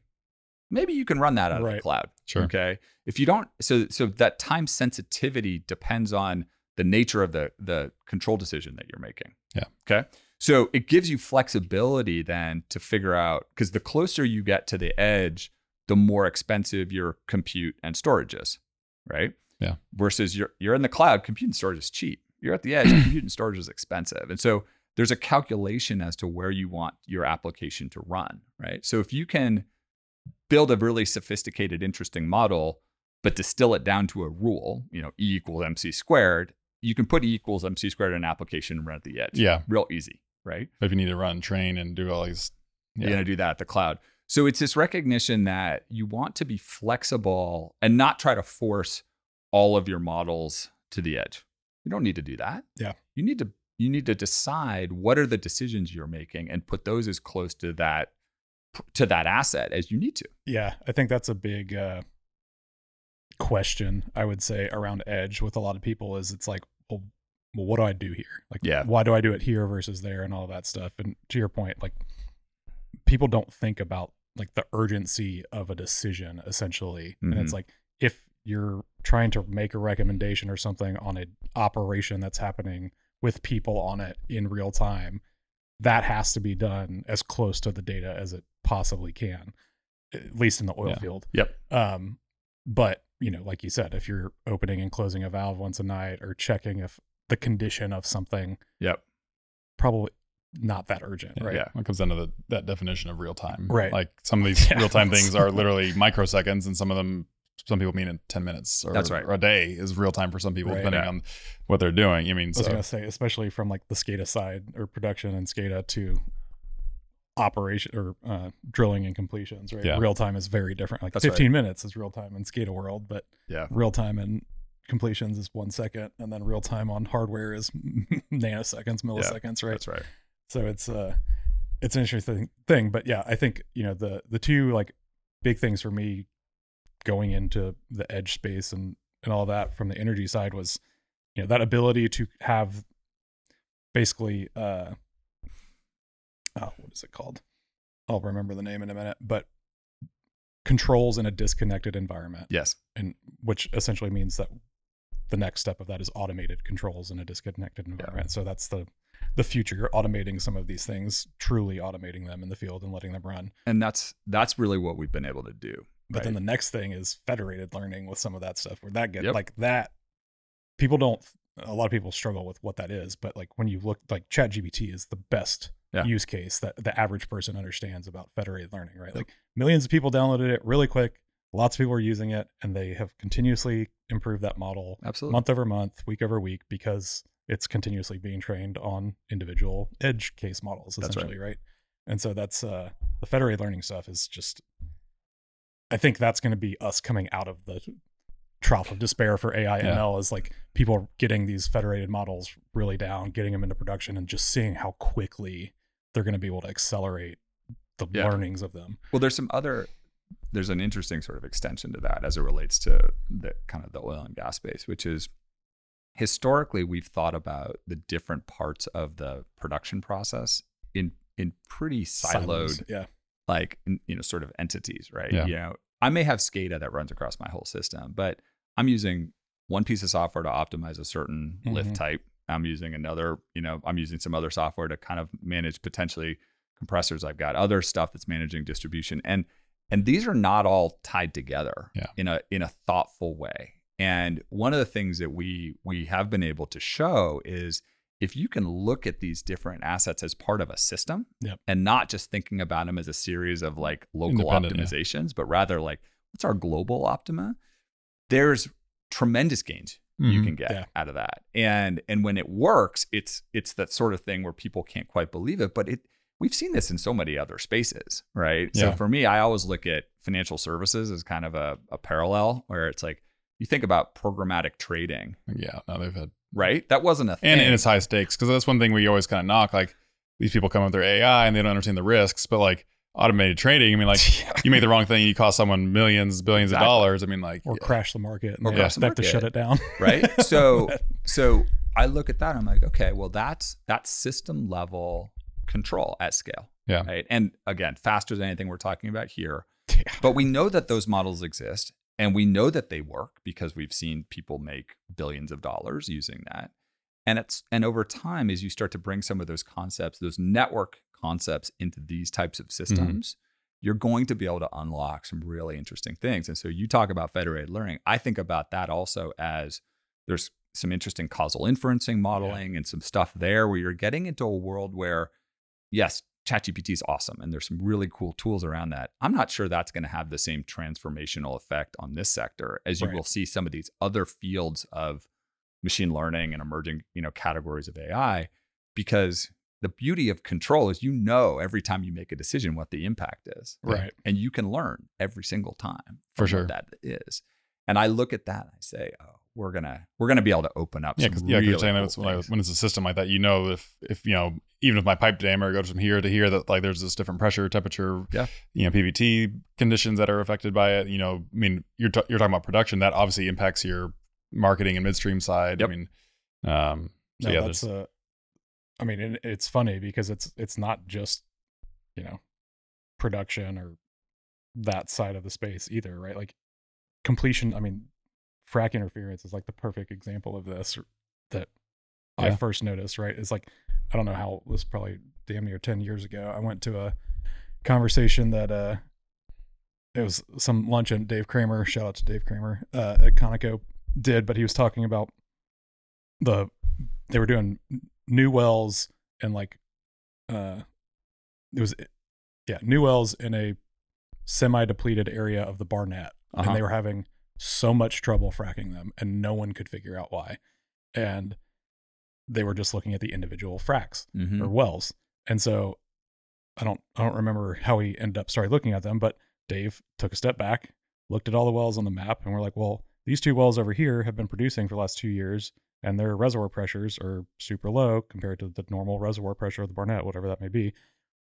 maybe you can run that out of the cloud. Sure. Okay. If you don't, so so that time sensitivity depends on the nature of the the control decision that you're making. Yeah. Okay. So it gives you flexibility then to figure out because the closer you get to the edge, the more expensive your compute and storage is, right? Yeah. Versus you're you're in the cloud, compute and storage is cheap. You're at the edge, compute and storage is expensive. And so there's a calculation as to where you want your application to run, right? So if you can build a really sophisticated, interesting model, but distill it down to a rule, you know, E equals MC squared, you can put E equals MC squared in an application and run at the edge. Yeah. Real easy, right? But If you need to run, train, and do all these, you're going to do that at the cloud. So it's this recognition that you want to be flexible and not try to force all of your models to the edge. You don't need to do that. Yeah. You need to you need to decide what are the decisions you're making and put those as close to that to that asset as you need to. Yeah, I think that's a big uh, question I would say around edge with a lot of people is it's like, well, well, what do I do here? Like, Yeah. why do I do it here versus there and all that stuff? And to your point, like, people don't think about like the urgency of a decision essentially, and it's Mhm. like if you're trying to make a recommendation or something on an operation that's happening with people on it in real time, that has to be done as close to the data as it possibly can, at least in the oil Yeah. field. Yep. Um, but you know, like you said, if you're opening and closing a valve once a night or checking if the condition of something, Yep. probably not that urgent, yeah, right? Yeah. It comes down to the, that definition of real time. Right. Like some of these Yeah. real time things are literally microseconds, and some of them, some people mean in 10 minutes or, That's right. or a day is real time for some people, Right. depending Yeah. on what they're doing. I mean, I was so gonna say, especially from like the SCADA side or production and SCADA to operation or uh, drilling and completions, right? Yeah. Real time is very different. Like That's 15 minutes is real time in SCADA world, but Yeah. real time in completions is one second, and then real time on hardware is nanoseconds, milliseconds, right? That's right. So it's uh it's an interesting thing. But yeah, I think, you know, the the two like big things for me going into the edge space and and all that from the energy side was, you know, that ability to have basically uh oh, what is it called? I'll remember the name in a minute, but controls in a disconnected environment Yes. and which essentially means that the next step of that is automated controls in a disconnected environment. So that's the the future. You're automating some of these things, truly automating them in the field and letting them run. And that's that's really what we've been able to do. But then the next thing is federated learning with some of that stuff where that get Yep. like that people don't a lot of people struggle with what that is, but like when you look like chat ChatGPT is the best Yeah. use case that the average person understands about federated learning, right? Like millions of people downloaded it really quick. Lots of people are using it and they have continuously improved that model Absolutely. month over month, week over week, because it's continuously being trained on individual edge case models, That's right. essentially, right. And so that's uh, the federated learning stuff is just. I think that's going to be us coming out of the trough of despair for AI Yeah. ML is like people getting these federated models really down, getting them into production, and just seeing how quickly they're going to be able to accelerate the Yeah. learnings of them. Well, there's some other there's an interesting sort of extension to that as it relates to the kind of the oil and gas space, which is historically we've thought about the different parts of the production process in in pretty siloed Silos. Yeah. like you know sort of entities, right? Yeah. You know, I may have SCADA that runs across my whole system, but I'm using one piece of software to optimize a certain lift Mhm. type. I'm using another, you know, I'm using some other software to kind of manage potentially compressors. I've got other stuff that's managing distribution, and and these are not all tied together Yeah. in a in a thoughtful way. And one of the things that we we have been able to show is if you can look at these different assets as part of a system Yep. and not just thinking about them as a series of like local Independent, yeah. optimizations, but rather like what's our global optima, there's tremendous gains you Mhm. can get Yeah. out of that. And and when it works, it's it's that sort of thing where people can't quite believe it, but it we've seen this in so many other spaces, right? So for me, I always look at financial services as kind of a, a parallel where it's like you think about programmatic trading, Yeah, now they've had right? That wasn't a thing. and, and it's high stakes because that's one thing we always kind of knock. Like these people come up with their AI and they don't understand the risks, but like automated trading, I mean, like Yeah. you make the wrong thing, you cost someone millions, billions Exactly. of dollars. I mean, like or yeah. crash the market and Or they crash the to shut it down. right? So so I look at that and I'm like, okay, well that's that's system level control at scale. Yeah. Right. And again, faster than anything we're talking about here. Yeah. But we know that those models exist and we know that they work because we've seen people make billions of dollars using that. And it's and over time, as you start to bring some of those concepts, those network concepts into these types of mm-hmm. systems, you're going to be able to unlock some really interesting things. And so you talk about federated learning. I think about that also as there's some interesting causal inferencing modeling and some stuff there where you're getting into a world where, yes, ChatGPT is awesome and there's some really cool tools around that. I'm not sure that's going to have the same transformational effect on this sector as you Right. will see some of these other fields of machine learning and emerging, you know, categories of AI because the beauty of control is you know every time you make a decision what the impact is. Right. And you can learn every single time For sure. what that is. And I look at that and I say, oh, we're gonna we're gonna be able to open up Yeah, because yeah, really you're saying cool that it's when, when it's a system like that, you know, if if you know, even if my pipe diameter goes from here to here, that like there's this different pressure, temperature, Yeah. you know, PVT conditions that are affected by it. You know, I mean, you're t- you're talking about production that obviously impacts your marketing and midstream side. Yep. I mean, um, so No, yeah, that's a. I mean, it, it's funny because it's it's not just, you know, production or that side of the space either, right? Like completion. I mean, frac interference is like the perfect example of this that I first noticed. Right? It's like I don't know how it was probably damn near ten years ago. I went to a conversation that uh it was some luncheon Dave Kramer, shout out to Dave Kramer, uh, at Conoco did, but he was talking about the they were doing new wells and like uh it was yeah, new wells in a semi depleted area of the Barnett. Uh-huh. And they were having so much trouble fracking them and no one could figure out why. And they were just looking at the individual fracks Mhm. or wells. And so I don't I don't remember how he ended up started looking at them, but Dave took a step back, looked at all the wells on the map, and we're like, well, these two wells over here have been producing for the last two years, and their reservoir pressures are super low compared to the normal reservoir pressure of the Barnett, whatever that may be.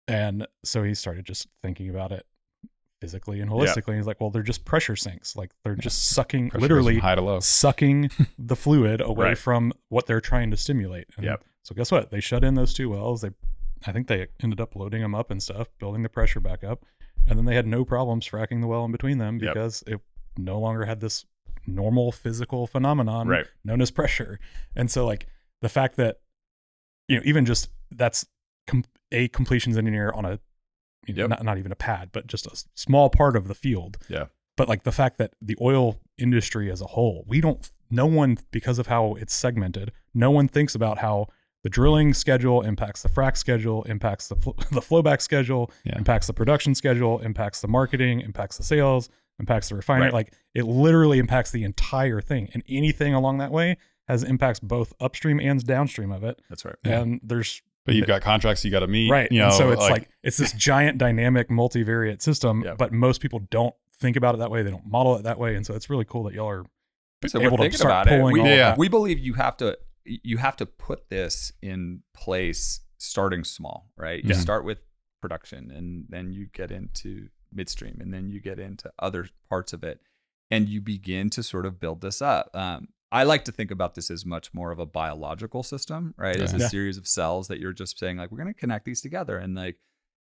And so he started just thinking about it physically and holistically. He's like, well, they're just pressure sinks. Like they're just sucking pressure literally high to low. sucking the fluid away Right. from what they're trying to stimulate. And Yep. So guess what? They shut in those two wells. They, I think they ended up loading them up and stuff, building the pressure back up, and then they had no problems fracking the well in between them Yep. because it no longer had this normal physical phenomenon Right. known as pressure. And so like the fact that you know even just that's com- a completions engineer on a you know, Yep. not, not even a pad, but just a small part of the field. Yeah. But like the fact that the oil industry as a whole, we don't, no one, because of how it's segmented, no one thinks about how the drilling schedule impacts the frac schedule, impacts the, fl- the flowback schedule, Yeah. impacts the production schedule, impacts the marketing, impacts the sales, impacts the refinery. Right. Like it literally impacts the entire thing. And anything along that way has impacts both upstream and downstream of it. That's right. Yeah. And there's But you've got contracts you got to meet, right. You know, and so it's like, it's this giant dynamic multivariate system, Yeah. but most people don't think about it that way. They don't model it that way. And so it's really cool that y'all are So able we're to start about it. pulling We, all Yeah. we believe you have to you have to put this in place starting small, right? You Yeah. start with production and then you get into midstream and then you get into other parts of it and you begin to sort of build this up. Um, I like to think about this as much more of a biological system, right? As a Yeah. series of cells that you're just saying like we're going to connect these together and like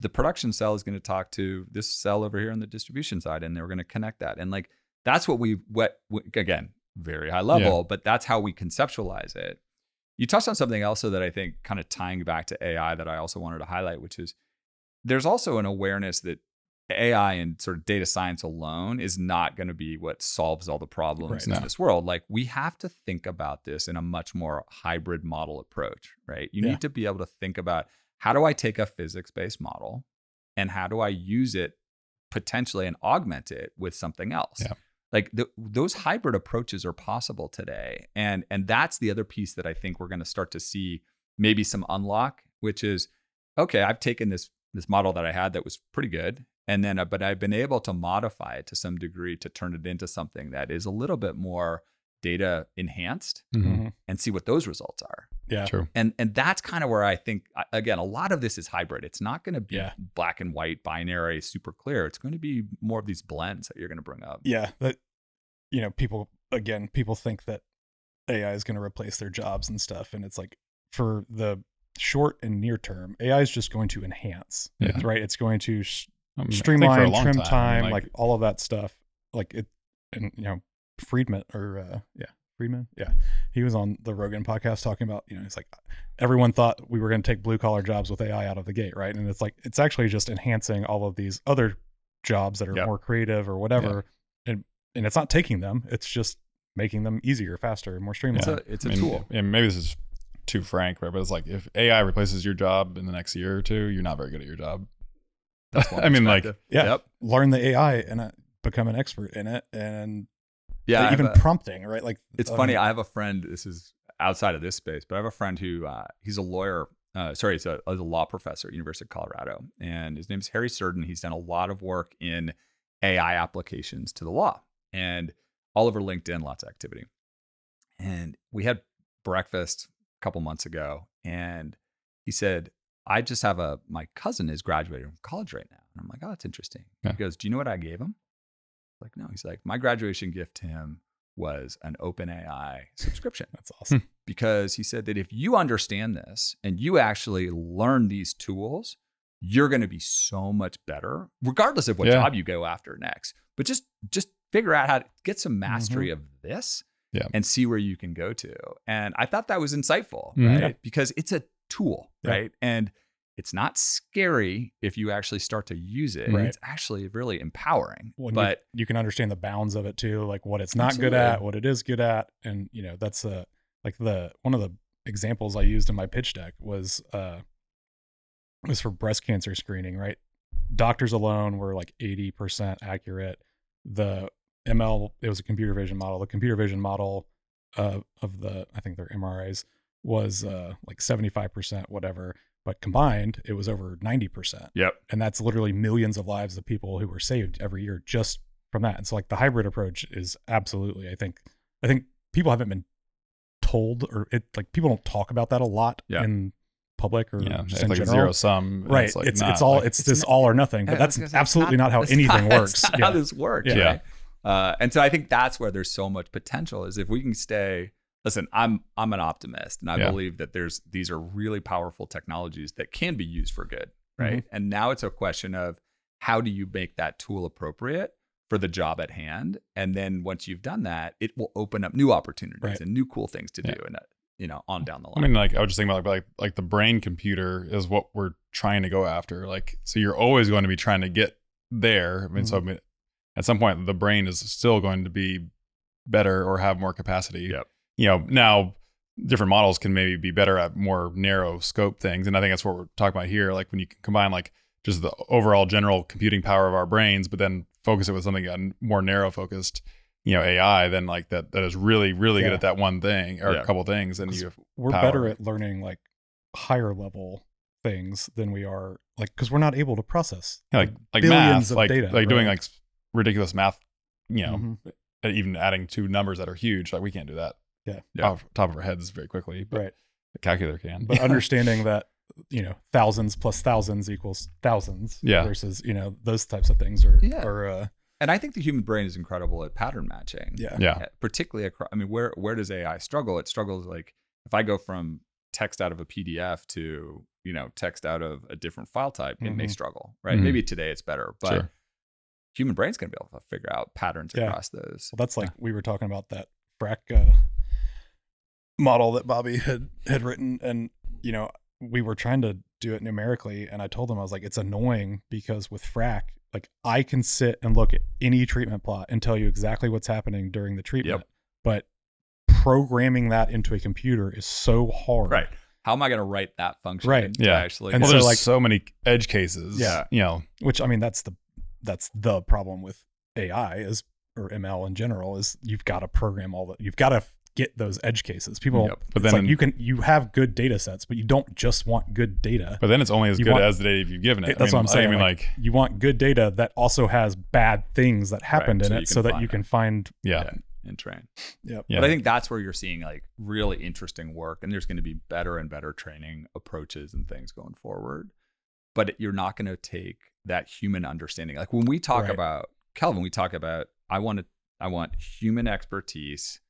the production cell is going to talk to this cell over here on the distribution side and they're going to connect that and like that's what we what again very high level but that's how we conceptualize it you touched on something else that i think kind of tying back to ai that i also wanted to highlight which is there's also an awareness that ai and sort of data science alone is not going to be what solves all the problems Right. in No. this world like we have to think about this in a much more hybrid model approach right you Yeah. need to be able to think about how do i take a physics-based model and how do i use it potentially and augment it with something else Yeah. like the, those hybrid approaches are possible today and and that's the other piece that i think we're going to start to see maybe some unlock which is okay, I've taken this this model that I had that was pretty good, and then uh, but I've been able to modify it to some degree to turn it into something that is a little bit more data enhanced Mhm. and see what those results are. Yeah. True. And and that's kind of where I think again a lot of this is hybrid. It's not going to be Yeah. black and white, binary, super clear. It's going to be more of these blends that you're going to bring up. Yeah. That, you know, people, again, people think that AI is going to replace their jobs and stuff. And it's like for the short and near term, AI is just going to enhance, Yeah. right? It's going to sh- I mean, I think for a streamline, long trim time, time, like, all of that stuff. Like it, and you know, Friedman or uh, yeah, Friedman, yeah, he was on the Rogan podcast talking about you know, he's like, everyone thought we were going to take blue collar jobs with AI out of the gate, right? And it's like it's actually just enhancing all of these other jobs that are Yep. more creative or whatever, and and it's not taking them; it's just making them easier, faster, and more streamlined. It's a it's a I mean, tool. And maybe this is too frank, right? But it's like if AI replaces your job in the next year or two, you're not very good at your job. That's I mean, like, yeah, Yep. learn the AI and uh, become an expert in it, and Yeah. I even a- prompting, right? Like It's um, funny. I have a friend. This is outside of this space, but I have a friend who uh, he's a lawyer. Uh, sorry, he's a, he's a law professor at University of Colorado, and his name is Harry Surden. He's done a lot of work in AI applications to the law, and all over LinkedIn, lots of activity. And we had breakfast a couple months ago, and he said, "I just have a my cousin is graduating from college right now," and I'm like, "Oh, that's interesting." Yeah. He goes, "Do you know what I gave him?" Like, no. He's like, "My graduation gift to him." was an OpenAI subscription That's awesome. because he said that if you understand this and you actually learn these tools, you're going to be so much better, regardless of what Yeah. job you go after next. But just just figure out how to get some mastery of this Yeah. and see where you can go to. And I thought that was insightful, Mhm. right? Because it's a tool, Yeah. right? And it's not scary if you actually start to use it. Right. It's actually really empowering. You- but you can understand the bounds of it too, like what it's not good at, what it is good at, and you know that's a like the one of the examples I used in my pitch deck was uh was for breast cancer screening, right? Doctors alone were like eighty percent accurate. The ML it was a computer vision model. The computer vision model uh, of the I think they're MRIs was uh like seventy five percent whatever, but combined it was over ninety percent yep. and that's literally millions of lives of people who were saved every year just from that. And so like the hybrid approach is absolutely I think I think people haven't been told or it like people don't talk about that a lot Yeah. in public or Yeah, just in like general. zero sum. right. It's, It's like it's, not, all like- it's, it's this not- all or nothing. But that's I was gonna say, it's absolutely not, how anything not- works. Not yeah. how this works. Yeah. Right? Uh, and so I think that's where there's so much potential is if we can stay. Listen, I'm I'm an optimist, and I Yeah. believe that there's these are really powerful technologies that can be used for good, right? Mm-hmm. And now it's a question of how do you make that tool appropriate for the job at hand, and then once you've done that, it will open up new opportunities Right. and new cool things to Yeah. do, and you know, on down the line. I mean, like I was just thinking about like, like like the brain computer is what we're trying to go after. Like, so you're always going to be trying to get there. I mean, so I mean, at some point, the brain is still going to be better or have more capacity. Yep. You know, now different models can maybe be better at more narrow scope things, and I think that's what we're talking about here. Like when you combine like just the overall general computing power of our brains, but then focus it with something uh, more narrow focused. You know, AI, then like that that is really really good at that one thing or Yeah. a couple things, And you We're power. better at learning like higher level things than we are like because we're not able to process Yeah, like like billions math, of like data, like doing like ridiculous math, you know, Mhm. even adding two numbers that are huge. Like we can't do that. Yeah. Yeah. off the top of our heads very quickly, but right. the calculator can. but understanding that you know thousands plus thousands equals thousands Yeah. versus you know those types of things are Yeah. are uh, and I think the human brain is incredible at pattern matching. yeah yeah, uh, particularly across i mean where where does ai struggle it struggles like if i go from text out of a pdf to you know text out of a different file type it may Mhm. struggle right Mhm. maybe today it's better but Sure. human brain's going to be able to figure out patterns Yeah. across those well that's like we were talking about that frac uh, model that bobby had had written and you know we were trying to do it numerically and i told him i was like it's annoying because with frac like i can sit and look at any treatment plot and tell you exactly what's happening during the treatment but programming that into a computer is so hard right how am i going to write that function Right. to Yeah. actually And well, there's like- so many edge cases. Yeah. you know, which I mean that's the that's the problem with AI is or ML in general is you've got to program all that you've got to get those edge cases. People, Yep. But then- like you can you have good data sets, but you don't just want good data. But then it's only as You good want- as the data you've given it. It- that's I mean, what I'm saying. I mean, like, like, you want good data that also has bad things that happened so in you it, so that you can find. yeah, and train. Yep. yeah. But I think that's where you're seeing like really interesting work, and there's going to be better and better training approaches and things going forward. But you're not going to take that human understanding. Like when we talk Right. about Kelvin, we talk about I want to I want human expertise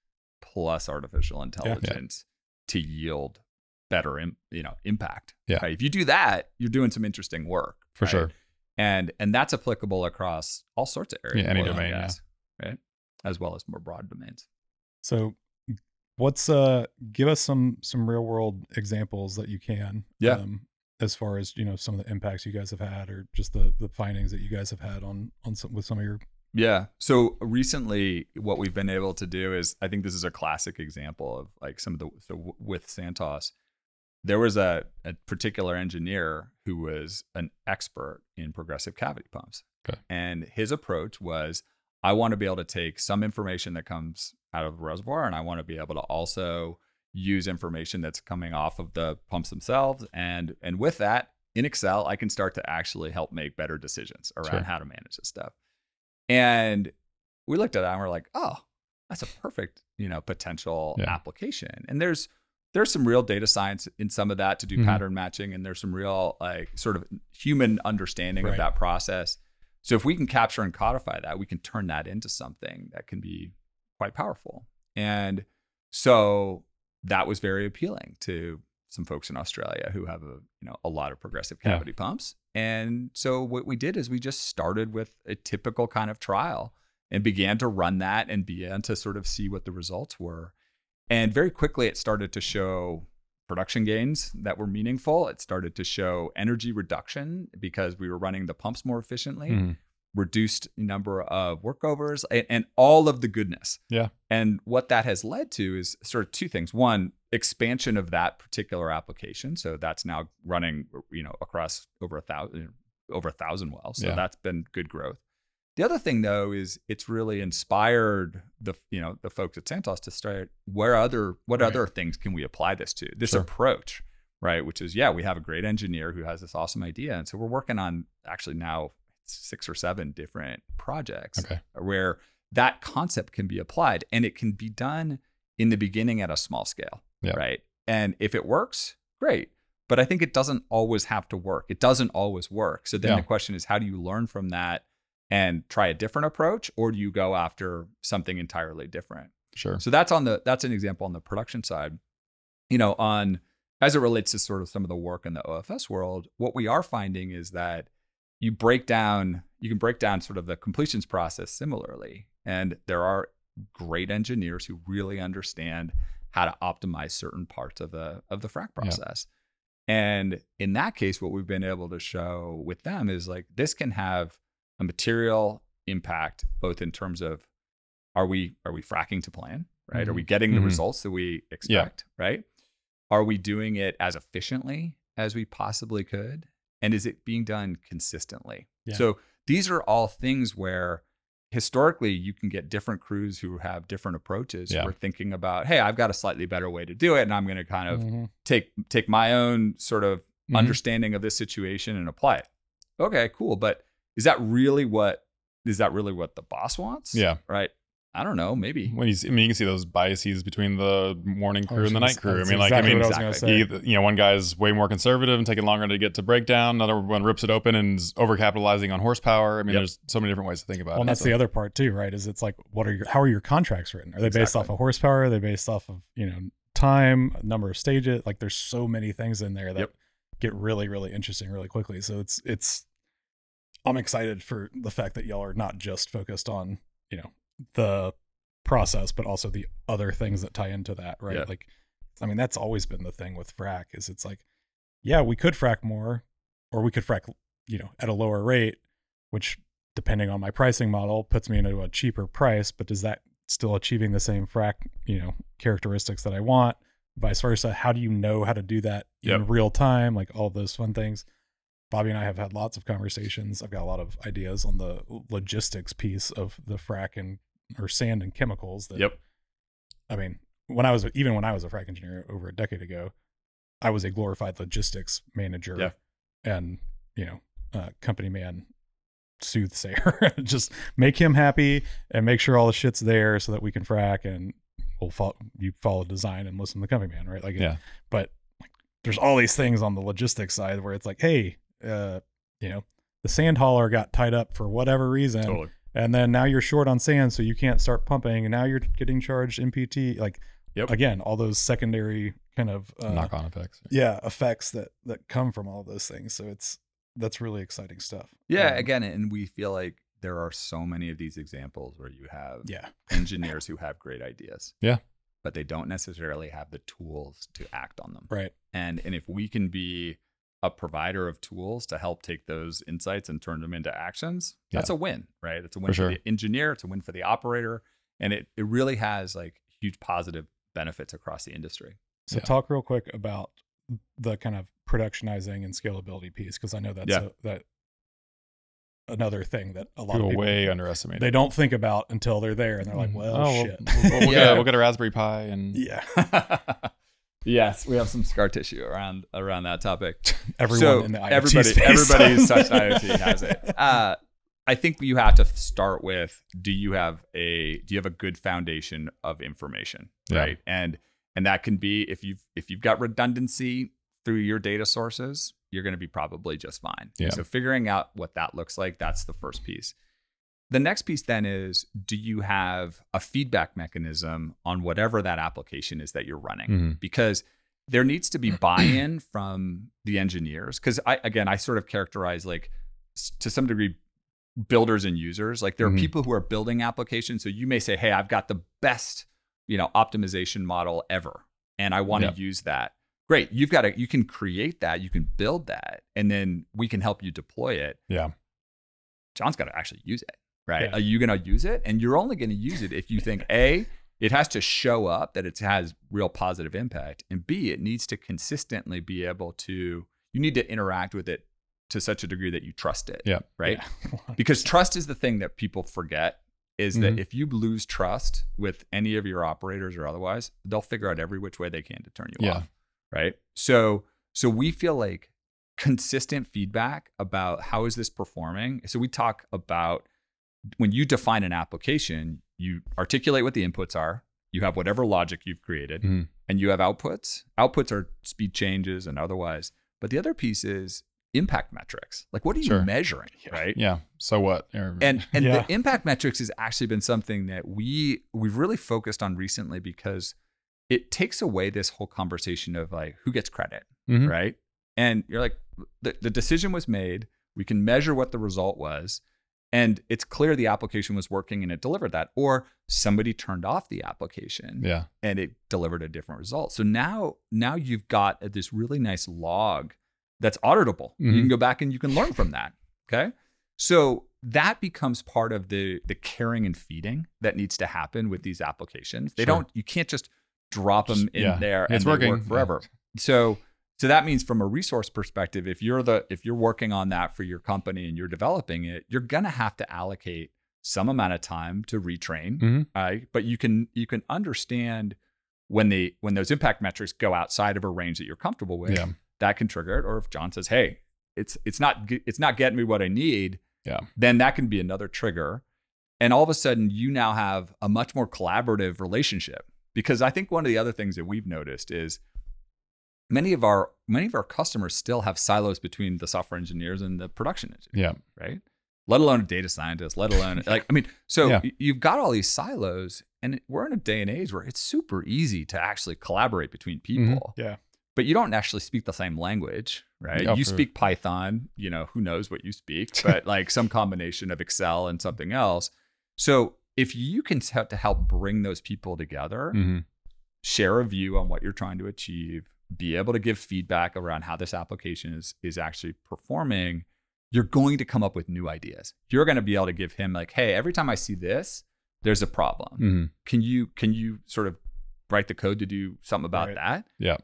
plus artificial intelligence to yield better, Im- you know, impact. Yeah. right? If you do that, you're doing some interesting work for right? sure. and and that's applicable across all sorts of areas. Yeah, any domain, yeah. right? As well as more broad domains. So, what's uh, give us some some real world examples that you can. Yeah. Um, as far as you know, some of the impacts you guys have had, or just the the findings that you guys have had on on some with some of your. Yeah. So recently, what we've been able to do is, I think this is a classic example of like some of the so w- with Santos. There was a, a particular engineer who was an expert in progressive cavity pumps, Okay. and his approach was, I want to be able to take some information that comes out of the reservoir, and I want to be able to also use information that's coming off of the pumps themselves, and and with that, in Excel, I can start to actually help make better decisions around Sure. how to manage this stuff. And we looked at that and we're like, oh, that's a perfect, you know, potential Yeah. application. And there's there's some real data science in some of that to do Mhm. pattern matching, and there's some real like sort of human understanding Right. of that process. So if we can capture and codify that, we can turn that into something that can be quite powerful. And so that was very appealing to some folks in Australia who have a you know a lot of progressive Yeah. cavity pumps. And so what we did is we just started with a typical kind of trial and began to run that and began to sort of see what the results were. And very quickly it started to show production gains that were meaningful. It started to show energy reduction because we were running the pumps more efficiently Mhm. reduced number of workovers and, and all of the goodness. Yeah. And what that has led to is sort of two things. One, expansion of that particular application. So that's now running, you know, across over a thousand over a thousand wells. So Yeah. that's been good growth. The other thing though is it's really inspired the you know the folks at Santos to start where other what Right. other things can we apply this to? This Sure. approach, right? Which is yeah, we have a great engineer who has this awesome idea, and so we're working on actually now six or seven different projects Okay. where that concept can be applied and it can be done in the beginning at a small scale Yeah. right and if it works great but i think it doesn't always have to work it doesn't always work so then Yeah. the question is how do you learn from that and try a different approach or do you go after something entirely different Sure. so that's on the that's an example on the production side. You know, on as it relates to sort of some of the work in the OFS world, what we are finding is that you break down you can break down sort of the completions process similarly. And there are great engineers who really understand how to optimize certain parts of the of the frac Yeah. process. And in that case, what we've been able to show with them is like this can have a material impact, both in terms of are we are we fracking to plan, right? Are we getting the Mhm. results that we expect, right? Are we doing it as efficiently as we possibly could? And is it being done consistently? Yeah. So these are all things where historically you can get different crews who have different approaches Yeah. who are thinking about, hey, I've got a slightly better way to do it, and I'm going to kind of Mhm. take take my own sort of Mhm. understanding of this situation and apply it. Okay, cool. But is that really what is that really what the boss wants? Yeah. Right. I don't know. Maybe. When you see, I mean, you can see those biases between the morning oh, crew was and the night crew. I that's mean, like, exactly I mean, what I was exactly. say. you, you know, one guy's way more conservative and taking longer to get to breakdown. Another one rips it open and is overcapitalizing on horsepower. I mean, Yep. there's so many different ways to think about Well, it. and that's So- the other part too, right? Is it's like, what are your, how are your contracts written? Are they based off of horsepower? Are they based off of, you know, time, number of stages? Like there's so many things in there that Yep. get really, really interesting really quickly. So it's, it's, I'm excited for the fact that y'all are not just focused on, you know, the process, but also the other things that tie into that, right? Yeah. Like, I mean, that's always been the thing with frac is it's like, yeah, we could frac more or we could frac, you know, at a lower rate, which depending on my pricing model puts me into a cheaper price, but does that still achieving the same frac, you know, characteristics that I want? Vice versa. How do you know how to do that in real time? Like all those fun things. Bobby and I have had lots of conversations. I've got a lot of ideas on the logistics piece of the frac and or sand and chemicals that Yep. I mean, when I was even when I was a frac engineer over a decade ago, I was a glorified logistics manager Yeah. and you know uh, company man soothsayer. Just make him happy and make sure all the shit's there so that we can frack and we'll follow you follow design and listen to the company man, right? Like Yeah. But like, there's all these things on the logistics side where it's like, hey, uh, you know, the sand hauler got tied up for whatever reason Totally. And then now you're short on sand so you can't start pumping and now you're getting charged NPT like Yep. again all those secondary kind of uh, Knock on effects. yeah effects that that come from all those things so it's that's really exciting stuff Yeah, Um, again, and we feel like there are so many of these examples where you have yeah engineers who have great ideas. Yeah. But they don't necessarily have the tools to act on them. right And and if we can be a provider of tools to help take those insights and turn them into actions, that's a win, right? It's a win For for, sure. the engineer, it's a win for the operator, and it it really has like huge positive benefits across the industry. so Yeah. talk real quick about the kind of productionizing and scalability piece because i know that's Yeah. a, that another thing that a lot People of people way underestimated. they don't think about until they're there and they're like Mhm. well oh, we'll- shit We'll, we'll, get Yeah. a, we'll get a Raspberry Pi and yeah yes, we have some scar tissue around around that topic. everyone so in the IoT everybody, space everybody who's touched IoT has it. Uh, I think you have to start with: Do you have a do you have a good foundation of information, Yeah. right? And and that can be if you've if you've got redundancy through your data sources, you're going to be probably just fine. Yeah. So figuring out what that looks like, that's the first piece. The next piece then is: Do you have a feedback mechanism on whatever that application is that you're running? Mhm. because there needs to be buy-in from the engineers. Because i again i sort of characterize like to some degree builders and users. Like there are people who are building applications so you may say hey i've got the best you know optimization model ever and i want to Yep. use that. Great you've got to you can create that you can build that and then we can help you deploy it. Yeah, John's got to actually use it, right? Yeah. Are you going to use it? And you're only going to use it if you think A, it has to show up that it has real positive impact, and B, it needs to consistently be able to, you need to interact with it to such a degree that you trust it, Yeah. right? Yeah. Because trust is the thing that people forget is that Mhm. if you lose trust with any of your operators or otherwise, they'll figure out every which way they can to turn you Yeah. off, right? So so we feel like consistent feedback about how is this performing. So we talk about when you define an application, you articulate what the inputs are, you have whatever logic you've created, Mhm. and you have outputs. Outputs are speed changes and otherwise. But the other piece is impact metrics. Like what are you Sure. measuring, right? yeah. So what? And and Yeah. the impact metrics has actually been something that we we've really focused on recently because it takes away this whole conversation of like who gets credit Mhm. right and you're like the, the decision was made we can measure what the result was and it's clear the application was working and it delivered that or somebody turned off the application yeah, and it delivered a different result. So now now you've got this really nice log that's auditable. You Mhm. can go back and you can learn from that. Okay? So that becomes part of the the caring and feeding that needs to happen with these applications. They Sure. don't you can't just drop them in yeah. there and It's they working. work forever. So so that means from a resource perspective, if you're the if you're working on that for your company and you're developing it, you're gonna have to allocate some amount of time to retrain Mhm. right? But you can you can understand when the when those impact metrics go outside of a range that you're comfortable with, Yeah. that can trigger it. Or if John says, "Hey, it's it's not it's not getting me what I need," Yeah. then that can be another trigger. And all of a sudden, you now have a much more collaborative relationship. Because I think one of the other things that we've noticed is many of our many of our customers still have silos between the software engineers and the production engineers yeah, right? Let alone a data scientist, let alone like I mean, so Yeah. you've got all these silos, and we're in a day and age where it's super easy to actually collaborate between Mm-hmm. people. Yeah. But you don't actually speak the same language, right? Yeah, you for- speak Python, you know, who knows what you speak, but like some combination of Excel and something else. So if you can t- to help bring those people together, Mhm. share a view on what you're trying to achieve, be able to give feedback around how this application is is actually performing, you're going to come up with new ideas. You're going to be able to give him like, "Hey, every time I see this, there's a problem. Mhm. Can you can you sort of write the code to do something about Right. that?" yeah,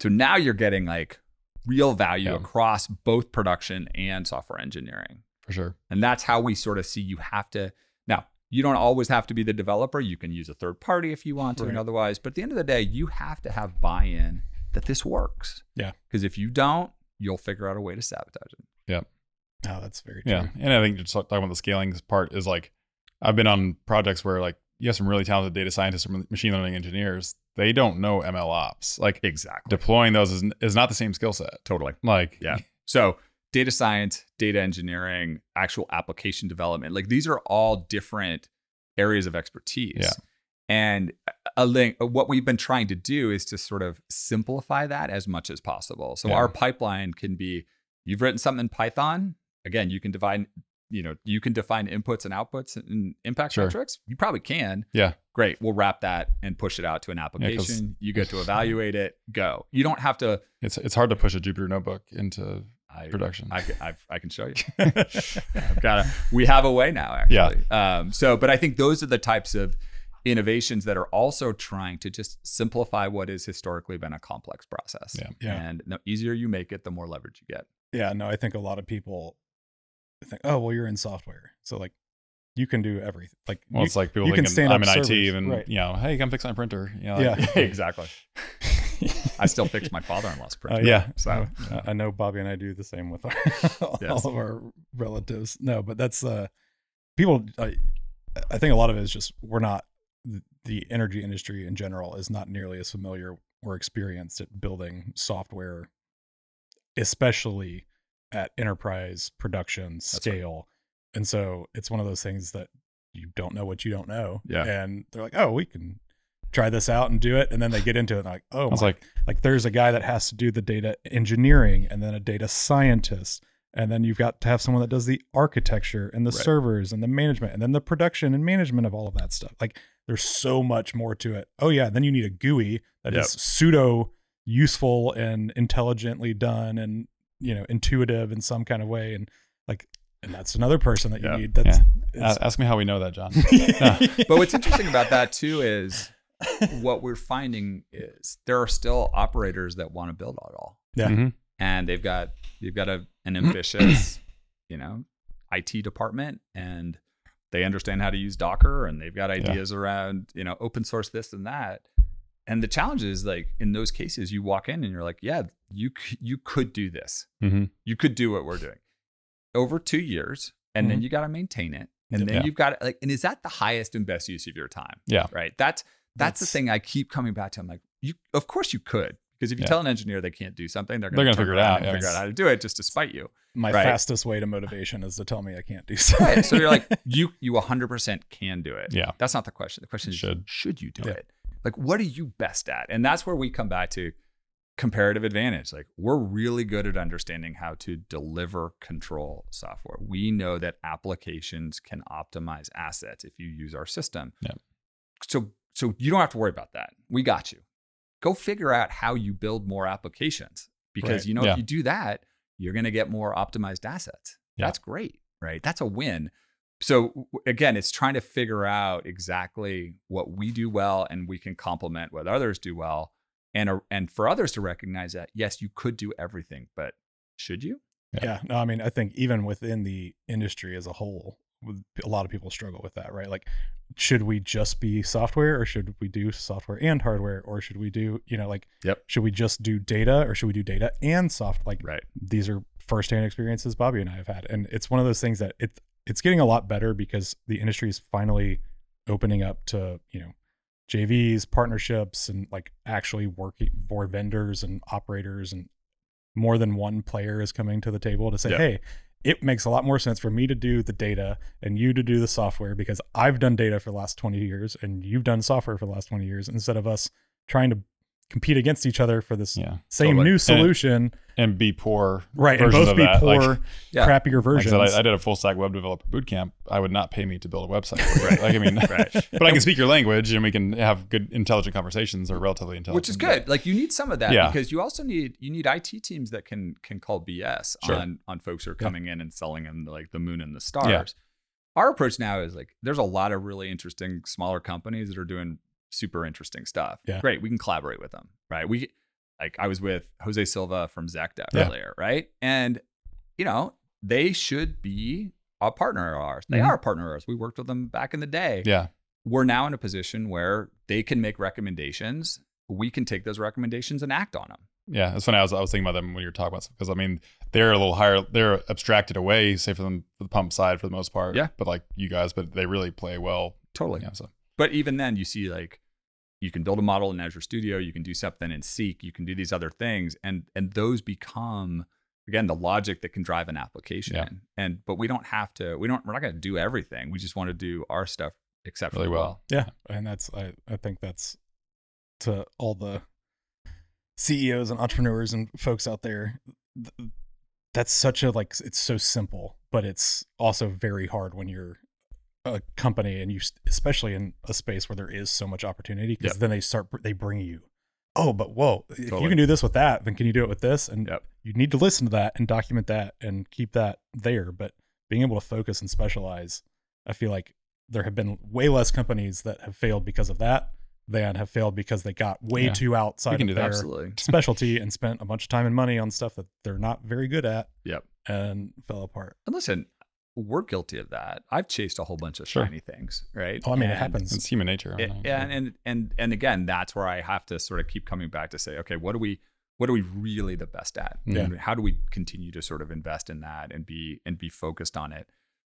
So now you're getting like real value Yeah. across both production and software engineering. for sure. And that's how we sort of see you have to. Now, you don't always have to be the developer. You can use a third party if you want to, and otherwise. But at the end of the day, you have to have buy-in that this works. Yeah. Because if you don't, you'll figure out a way to sabotage it. Yeah. Oh, that's very true. Yeah, and I think just talking about the scaling part is like I've been on projects where like you have some really talented data scientists or machine learning engineers. They don't know ML ops. Like Exactly. deploying those is, is not the same skill set. Totally. Like Yeah. So data science, data engineering, actual application development, like these are all different areas of expertise. Yeah. And a link, what we've been trying to do is to sort of simplify that as much as possible. So Yeah. our pipeline can be, you've written something in Python. Again, you can define, you know, you can define inputs and outputs and impact Sure. metrics. You probably can. Yeah. Great. We'll wrap that and push it out to an application. you get to evaluate it. Go. You don't have to. it's it's hard to push a Jupyter notebook into I, production. I, can- I've, I can show you. I've got a, we have a way now, actually. Um, so, but I think those are the types of innovations that are also trying to just simplify what has historically been a complex process. Yeah. Yeah. And the easier you make it, the more leverage you get. Yeah, no, I think a lot of people think, oh, well, you're in software, so like you can do everything. Like, well, you- it's like people you can thinking stand I'm up in IT servers, and right. you know, hey, come fix my printer. You know, like- Yeah. exactly. I still fix my father-in-law's Uh, printer. Yeah. So I- I know Bobby and I do the same with our, all Yes. of our relatives. No, but that's uh, people. I, I think a lot of it is just we're not the energy industry in general is not nearly as familiar or experienced at building software, especially at enterprise production right. scale. And so it's one of those things that you don't know what you don't know. Yeah. And they're like, oh, we can try this out and do it. And then they get into it and like, oh, I was my like, like there's a guy that has to do the data engineering and then a data scientist and then you've got to have someone that does the architecture and the Right. servers and the management and then the production and management of all of that stuff like there's so much more to it oh yeah then you need a gui that is Yep. pseudo useful and intelligently done and you know intuitive in some kind of way and like and that's another person that you Yeah. need that's yeah. A- ask me how we know that, John. but what's interesting about that too is what we're finding is there are still operators that want to build it all. Yeah. Mhm. and they've got they've got a, an ambitious you know IT department and they understand how to use Docker and they've got ideas around you know open source this and that. And the challenge is like in those cases you walk in and you're like yeah you you could do this. Mhm. you could do what we're doing. Over 2 years and then Mhm. you got to maintain it and then Yeah. you've got to, like and is that the highest and best use of your time? Yeah. right? That's that's, the thing I keep coming back to. I'm like you of course you could because if you Yeah. tell an engineer they can't do something they're They're going gonna figure it out out, and yeah. figure out how to do it just to spite you my Right. fastest way to motivation is to tell me i can't do so right so you're like you you 100% can do it Yeah. that's not the question the question is Should. should you do Yeah. it like what are you best at and that's where we come back to comparative advantage like we're really good at understanding how to deliver control software we know that applications can optimize assets if you use our system Yeah. so so you don't have to worry about that we got you go figure out how you build more applications because Right. you know Yeah. if you do that you're going to get more optimized assets Yeah. that's great right that's a win so again it's trying to figure out exactly what we do well and we can complement what others do well and uh, and for others to recognize that yes you could do everything but should you Yeah. Yeah. No, I mean, I think even within the industry as a whole, with- a lot of people struggle with that, right? Like, should we just be software or should we do software and hardware or should we do, you know, like, Yep. should we just do data or should we do data and soft? Like, right these are firsthand experiences Bobby and I have had. And it's one of those things that it, it's getting a lot better because the industry is finally opening up to, you know, JVs, partnerships, and like actually working for vendors and operators and more than one player is coming to the table to say, Yeah. hey, it makes a lot more sense for me to do the data and you to do the software because I've done data for the last 20 years and you've done software for the last 20 years instead of us trying to compete against each other for this Yeah. same Totally. new solution. And be poor. right. And versions both be that. poor, Like- Yeah. crappier Like I, versions. said, I, I did a full stack web developer boot camp. I would not pay me to build a website. right. Like I mean, Right. but I can speak your language and we can have good, intelligent conversations or relatively intelligent. which is good like you need some of that Yeah. because you also need you need IT teams that can can call BS Sure. on on folks who are coming in and selling them like the moon and the stars. Our approach now is like there's a lot of really interesting smaller companies that are doing super interesting stuff. Yeah. Great, we can collaborate with them, right? We like I was with Jose Silva from Zacta Yeah. earlier, right? And you know, they should be a partner of ours. They Mhm. are a partner of ours. We worked with them back in the day. Yeah. We're now in a position where they can make recommendations. We can take those recommendations and act on them. Yeah, that's funny. I was I was thinking about them when you were talking about because I mean they're a little higher. They're abstracted away, say for them for the pump side for the most part. Yeah. but like you guys, but they really play well. Totally. Yeah, so But even then, you see like you can build a model in Azure Studio, you can do something in Seeq, you can do these other things, and and those become again the logic that can drive an application. Yeah. And but we don't have to. We don't. We're not going to do everything. We just want to do our stuff exceptionally Really well. well. Yeah, and that's I I think that's to all the CEOs and entrepreneurs and folks out there. th- That's such a like it's so simple, but it's also very hard when you're a company and you especially in a space where there is so much opportunity because Yep. then they start they bring you oh but whoa if you can do this with that then can you do it with this and Yep. you need to listen to that and document that and keep that there but being able to focus and specialize i feel like there have been way less companies that have failed because of that than have failed because they got way Yeah. too outside of their specialty and spent a bunch of time and money on stuff that they're not very good at Yep. and fell apart And listen, we're guilty of that. I've chased a whole bunch of Sure. shiny things, right? oh i mean it happens it's human nature. I It- think. and, and and and again, that's where I have to sort of keep coming back to say, okay, what are we what are we really the best at? Yeah. And how do we continue to sort of invest in that and be and be focused on it?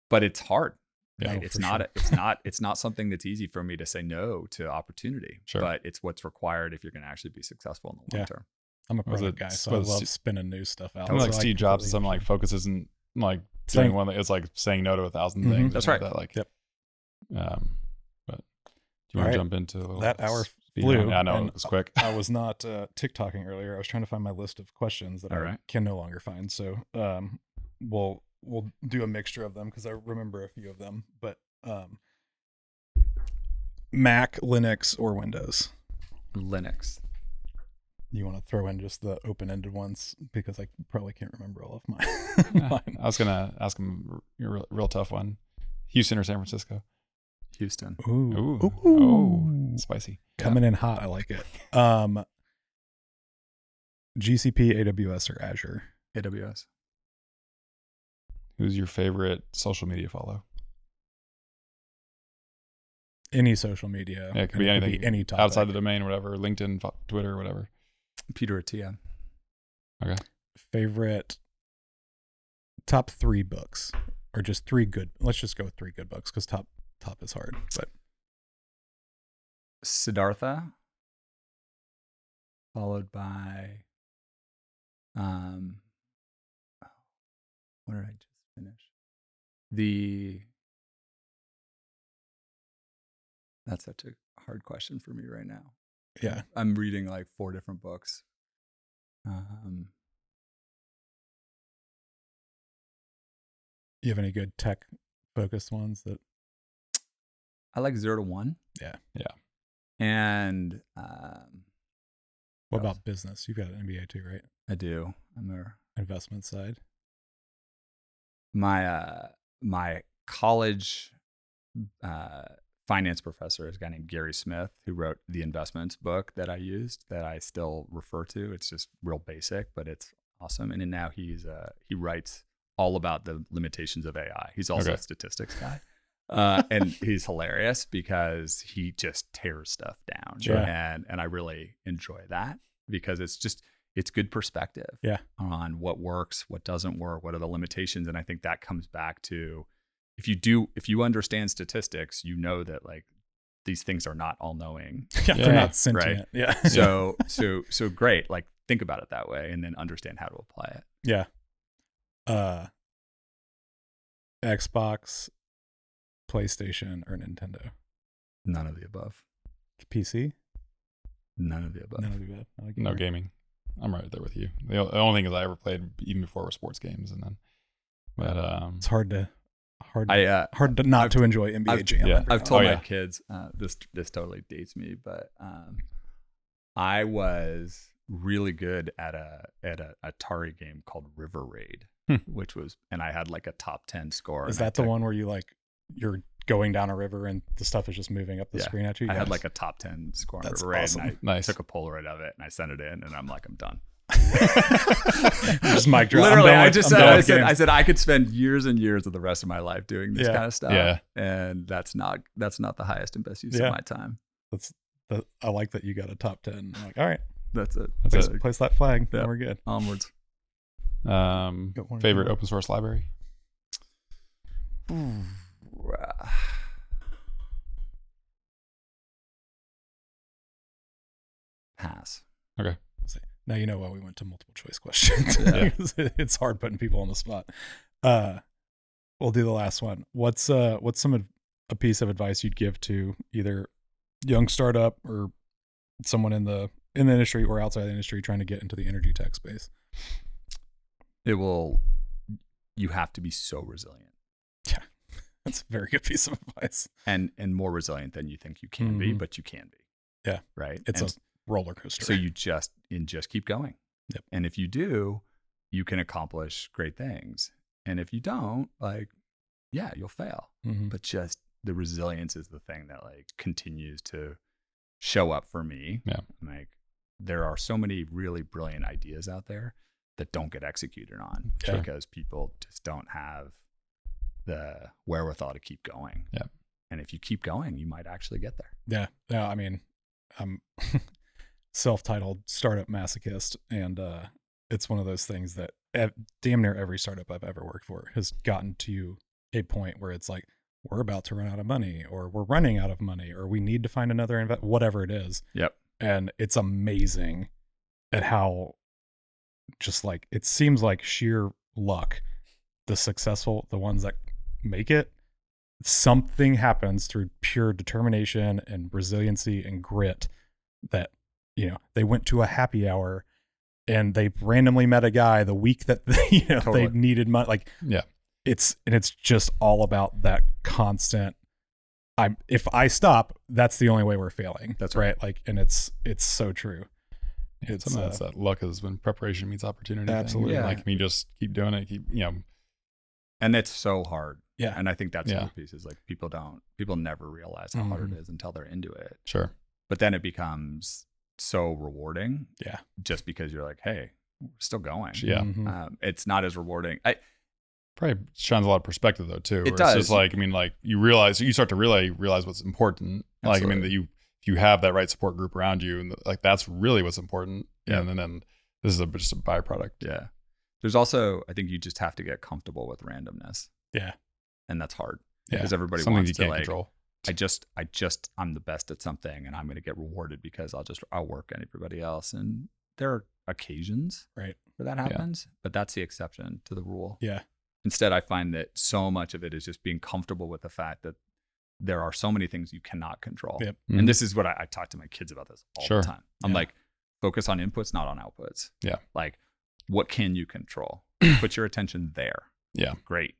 But it's hard. Yeah, right? Oh, it's not sure. it's not it's not something that's easy for me to say no to opportunity. Sure. But it's what's required if you're going to actually be successful in the long Yeah. term. i'm a Was product guy so i love it- spinning new stuff out I'm like So Steve Jobs, completely something like understand. focus isn't like Saying- one. That, it's like saying no to a 1000 Mhm. things. That's or something right. like That, like, Yep. Um, but do you want right. to jump into a little That hour speed flew, round? Yeah, I know and it was quick. I was not uh, TikToking earlier. I was trying to find my list of questions that All I right. can no longer find. So um, we'll we'll do a mixture of them because I remember a few of them. But um, Mac, Linux, or Windows. Linux. You want to throw in just the open-ended ones because I probably can't remember all of my Yeah. mine. I was gonna ask him a real, real tough one: Houston or San Francisco? Houston. Ooh, Ooh, Ooh. oh, spicy. coming in hot. I like it. Um, GCP, AWS, or Azure. AWS. Who's your favorite social media follow? Any social media. Yeah, it could be anything any topic. outside the domain, whatever, LinkedIn, Twitter, whatever. Peter Attia. Okay. Favorite top three books or just three good let's just go with three good books because top top is hard but Siddhartha, followed by, um, what did I just finish? The. That's such a hard question for me right now. Yeah I'm reading like four different books. Um, you have any good tech focused ones that I like zero to one. Yeah. Yeah. And um, what What about business you've got an mba too right I do. I'm a investment side my uh my college uh finance professor is a guy named Gary Smith who wrote the investments book that I used that I still refer to. It's just real basic, but it's awesome. And then now he's uh he writes all about the limitations of AI. He's also Okay. a statistics guy. Uh, and he's hilarious because he just tears stuff down. Sure. And and I really enjoy that because it's just it's good perspective Yeah. on what works, what doesn't work, what are the limitations. And I think that comes back to if you do if you understand statistics, you know that like these things are not all knowing. yeah, Yeah, they're not sentient right. yeah So so so great. Like think about it that way and then understand how to apply it. yeah uh xbox playstation or nintendo None of the above. pc None of the above. none of the above Not a No gaming. I'm right there with you. The, the only thing is I ever played even before were sports games, and then, but um, it's hard to hard I uh, hard to not I've- to enjoy nba I've- jam yeah, I've told Oh, my yeah. kids uh, this. This totally dates me, but um, I was really good at a at a Atari game called River Raid, Hmm. which was, and I had like a top ten score. Is and I that the took- one where you like you're going down a river and the stuff is just moving up the Yeah. screen at you? I had like a top ten score on That's River Raid, awesome. and I nice. took a Polaroid of it and I sent it in, and I'm like, I'm done. Just mic drop. I'm Literally, I with- just I'm said, I said, I said I could spend years and years of the rest of my life doing this Yeah. kind of stuff. Yeah. and that's not that's not the highest and best use Yeah. of my time. That's that, I like that you got a top ten. I'm like, all right, That's it. That's place, it. place that flag. Yeah. We're good. Onwards. Um, one favorite more. open source library? Pass. Now you know why we went to multiple choice questions. Yeah. it's hard putting people on the spot. Uh, we'll do the last one. What's uh what's some ad- a piece of advice you'd give to either young startup or someone in the in the industry or outside the industry trying to get into the energy tech space? It will. You have to be so resilient, Yeah, That's a very good piece of advice. and and more resilient than you think you can be, Mhm. but you can be. Yeah. Right. It's And a roller coaster. so you just and just keep going. Yep. And if you do, you can accomplish great things. And if you don't, like, yeah, you'll fail. Mhm. But just the resilience is the thing that like continues to show up for me. Yeah. Like there are so many really brilliant ideas out there that don't get executed on Sure. because people just don't have the wherewithal to keep going. Yeah. And if you keep going, you might actually get there. Yeah. No, I mean, I'm self-titled startup masochist, and uh, it's one of those things that ev- damn near every startup I've ever worked for has gotten to a point where it's like we're about to run out of money, or we're running out of money, or we need to find another invest, whatever it is. Yep. And it's amazing at how just like it seems like sheer luck. The successful, the ones that make it, something happens through pure determination and resiliency and grit that you know they went to a happy hour and they randomly met a guy the week that they, you know Totally. they needed money like Yeah. it's and it's just all about that constant i'm if i stop that's the only way we're failing That's right like and it's it's so true Yeah, It's, some uh, that's that luck is when preparation meets opportunity. Absolutely. Yeah. Like, you just keep doing it. Keep, you know, And it's so hard. Yeah. And I think that's the Yeah. other piece is like people don't people never realize how hard Mhm. it is until they're into it. sure. But then it becomes so rewarding. Yeah. Just because you're like, hey, we're still going. Yeah. Mhm. Um, it's not as rewarding. I Probably shines a lot of perspective though too. It where It's does. just like I mean, like you realize you start to really realize what's important. Like I mean that you if you have that right support group around you, and like that's really what's important. Yeah. And then, then this is a, just a byproduct. yeah. There's also I think you just have to get comfortable with randomness. Yeah. And that's hard. Yeah. Because everybody Something wants you to can't like control. I just I just I'm the best at something and I'm gonna get rewarded because I'll just outwork everybody else. And there are occasions Right. where that happens, but that's the exception to the rule. yeah Instead, I find that so much of it is just being comfortable with the fact that there are so many things you cannot control. Yep. Mhm. And this is what I, I talk to my kids about this all Sure. the time. I'm Yeah. like, focus on inputs, not on outputs. Yeah. Like, what can you control? Put your attention there. Yeah. Great.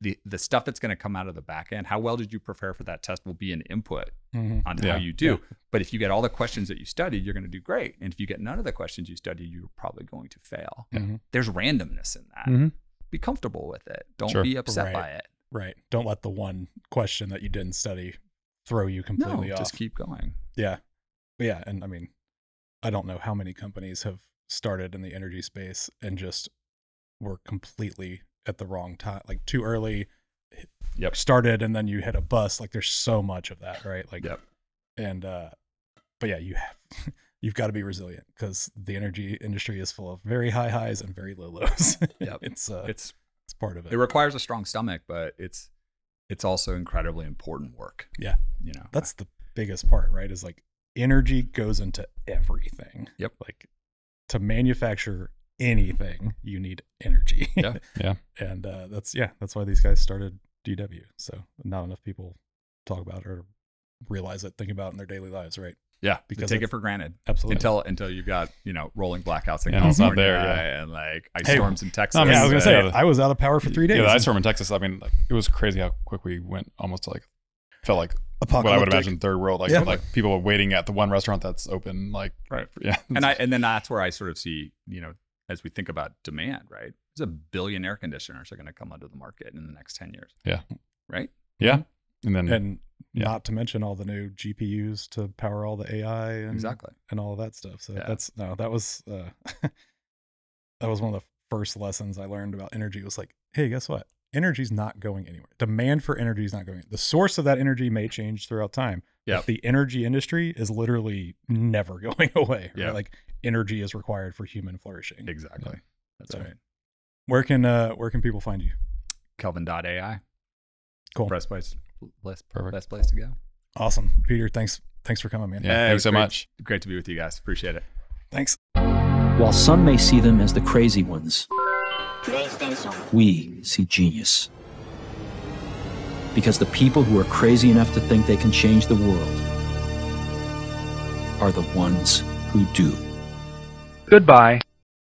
The the stuff that's going to come out of the back end, how well did you prepare for that test will be an input Mhm. on Yeah. how you do. But if you get all the questions that you studied, you're going to do great. And if you get none of the questions you studied, you're probably going to fail. Mhm. There's randomness in that. Mhm. Be comfortable with it. Don't Sure. be upset Right. by it. right don't let the one question that you didn't study throw you No, completely off just keep going. Yeah. Yeah. And I mean, I don't know how many companies have started in the energy space and just were completely at the wrong time, like too early. Yep. Started and then you hit a bus. Like there's so much of that, right? Like, Yep. and, uh, but yeah, you have, you've got to be resilient because the energy industry is full of very high highs and very low lows. Yep. it's, uh, it's, It's part of it. it requires a strong stomach, but it's it's also incredibly important work. Yeah. You know. That's the biggest part, right? Is like energy goes into everything. Yep. Like to manufacture anything, you need energy. Yeah. Yeah. and uh, that's yeah, that's why these guys started DW. So not enough people talk about it or realize it, think about it in their daily lives, right? yeah. Because because take it for granted. Absolutely. Until until you've got, you know, rolling blackouts in Yeah, it's not California there, yeah. and like ice Hey, storms in Texas. I mean, yeah, I was gonna say yeah, the- I was out of power for three days. Yeah, the ice storm in Texas. I mean, like it was crazy how quick we went. Almost like felt like what I would imagine third world. Like Yeah. like people waiting at the one restaurant that's open. Like Right. yeah, and I and then that's where I sort of see, you know, as we think about demand, right? There's a billion air conditioners are going to come onto the market in the next 10 years. Yeah. Right? yeah And then and Yeah. not to mention all the new GPUs to power all the AI and Exactly. and all of that stuff. So Yeah. that's no, that was uh, that was one of the first lessons I learned about energy. Was like, hey, guess what? Energy's not going anywhere. Demand for energy is not going. The source of that energy may change throughout time. but Yep. the energy industry is literally never going away. right? Yeah. Like energy is required for human flourishing. Exactly. That's So- right. Where can uh where can people find you? Kelvin.ai. Cool. Best place, best, Perfect. best place to go. Awesome, Peter. Thanks thanks for coming, man. yeah, Yeah, thanks so great. much. Great to be with you guys. Appreciate it. Thanks. While some may see them as the crazy ones, PlayStation. we see genius. Because the people who are crazy enough to think they can change the world are the ones who do. Goodbye.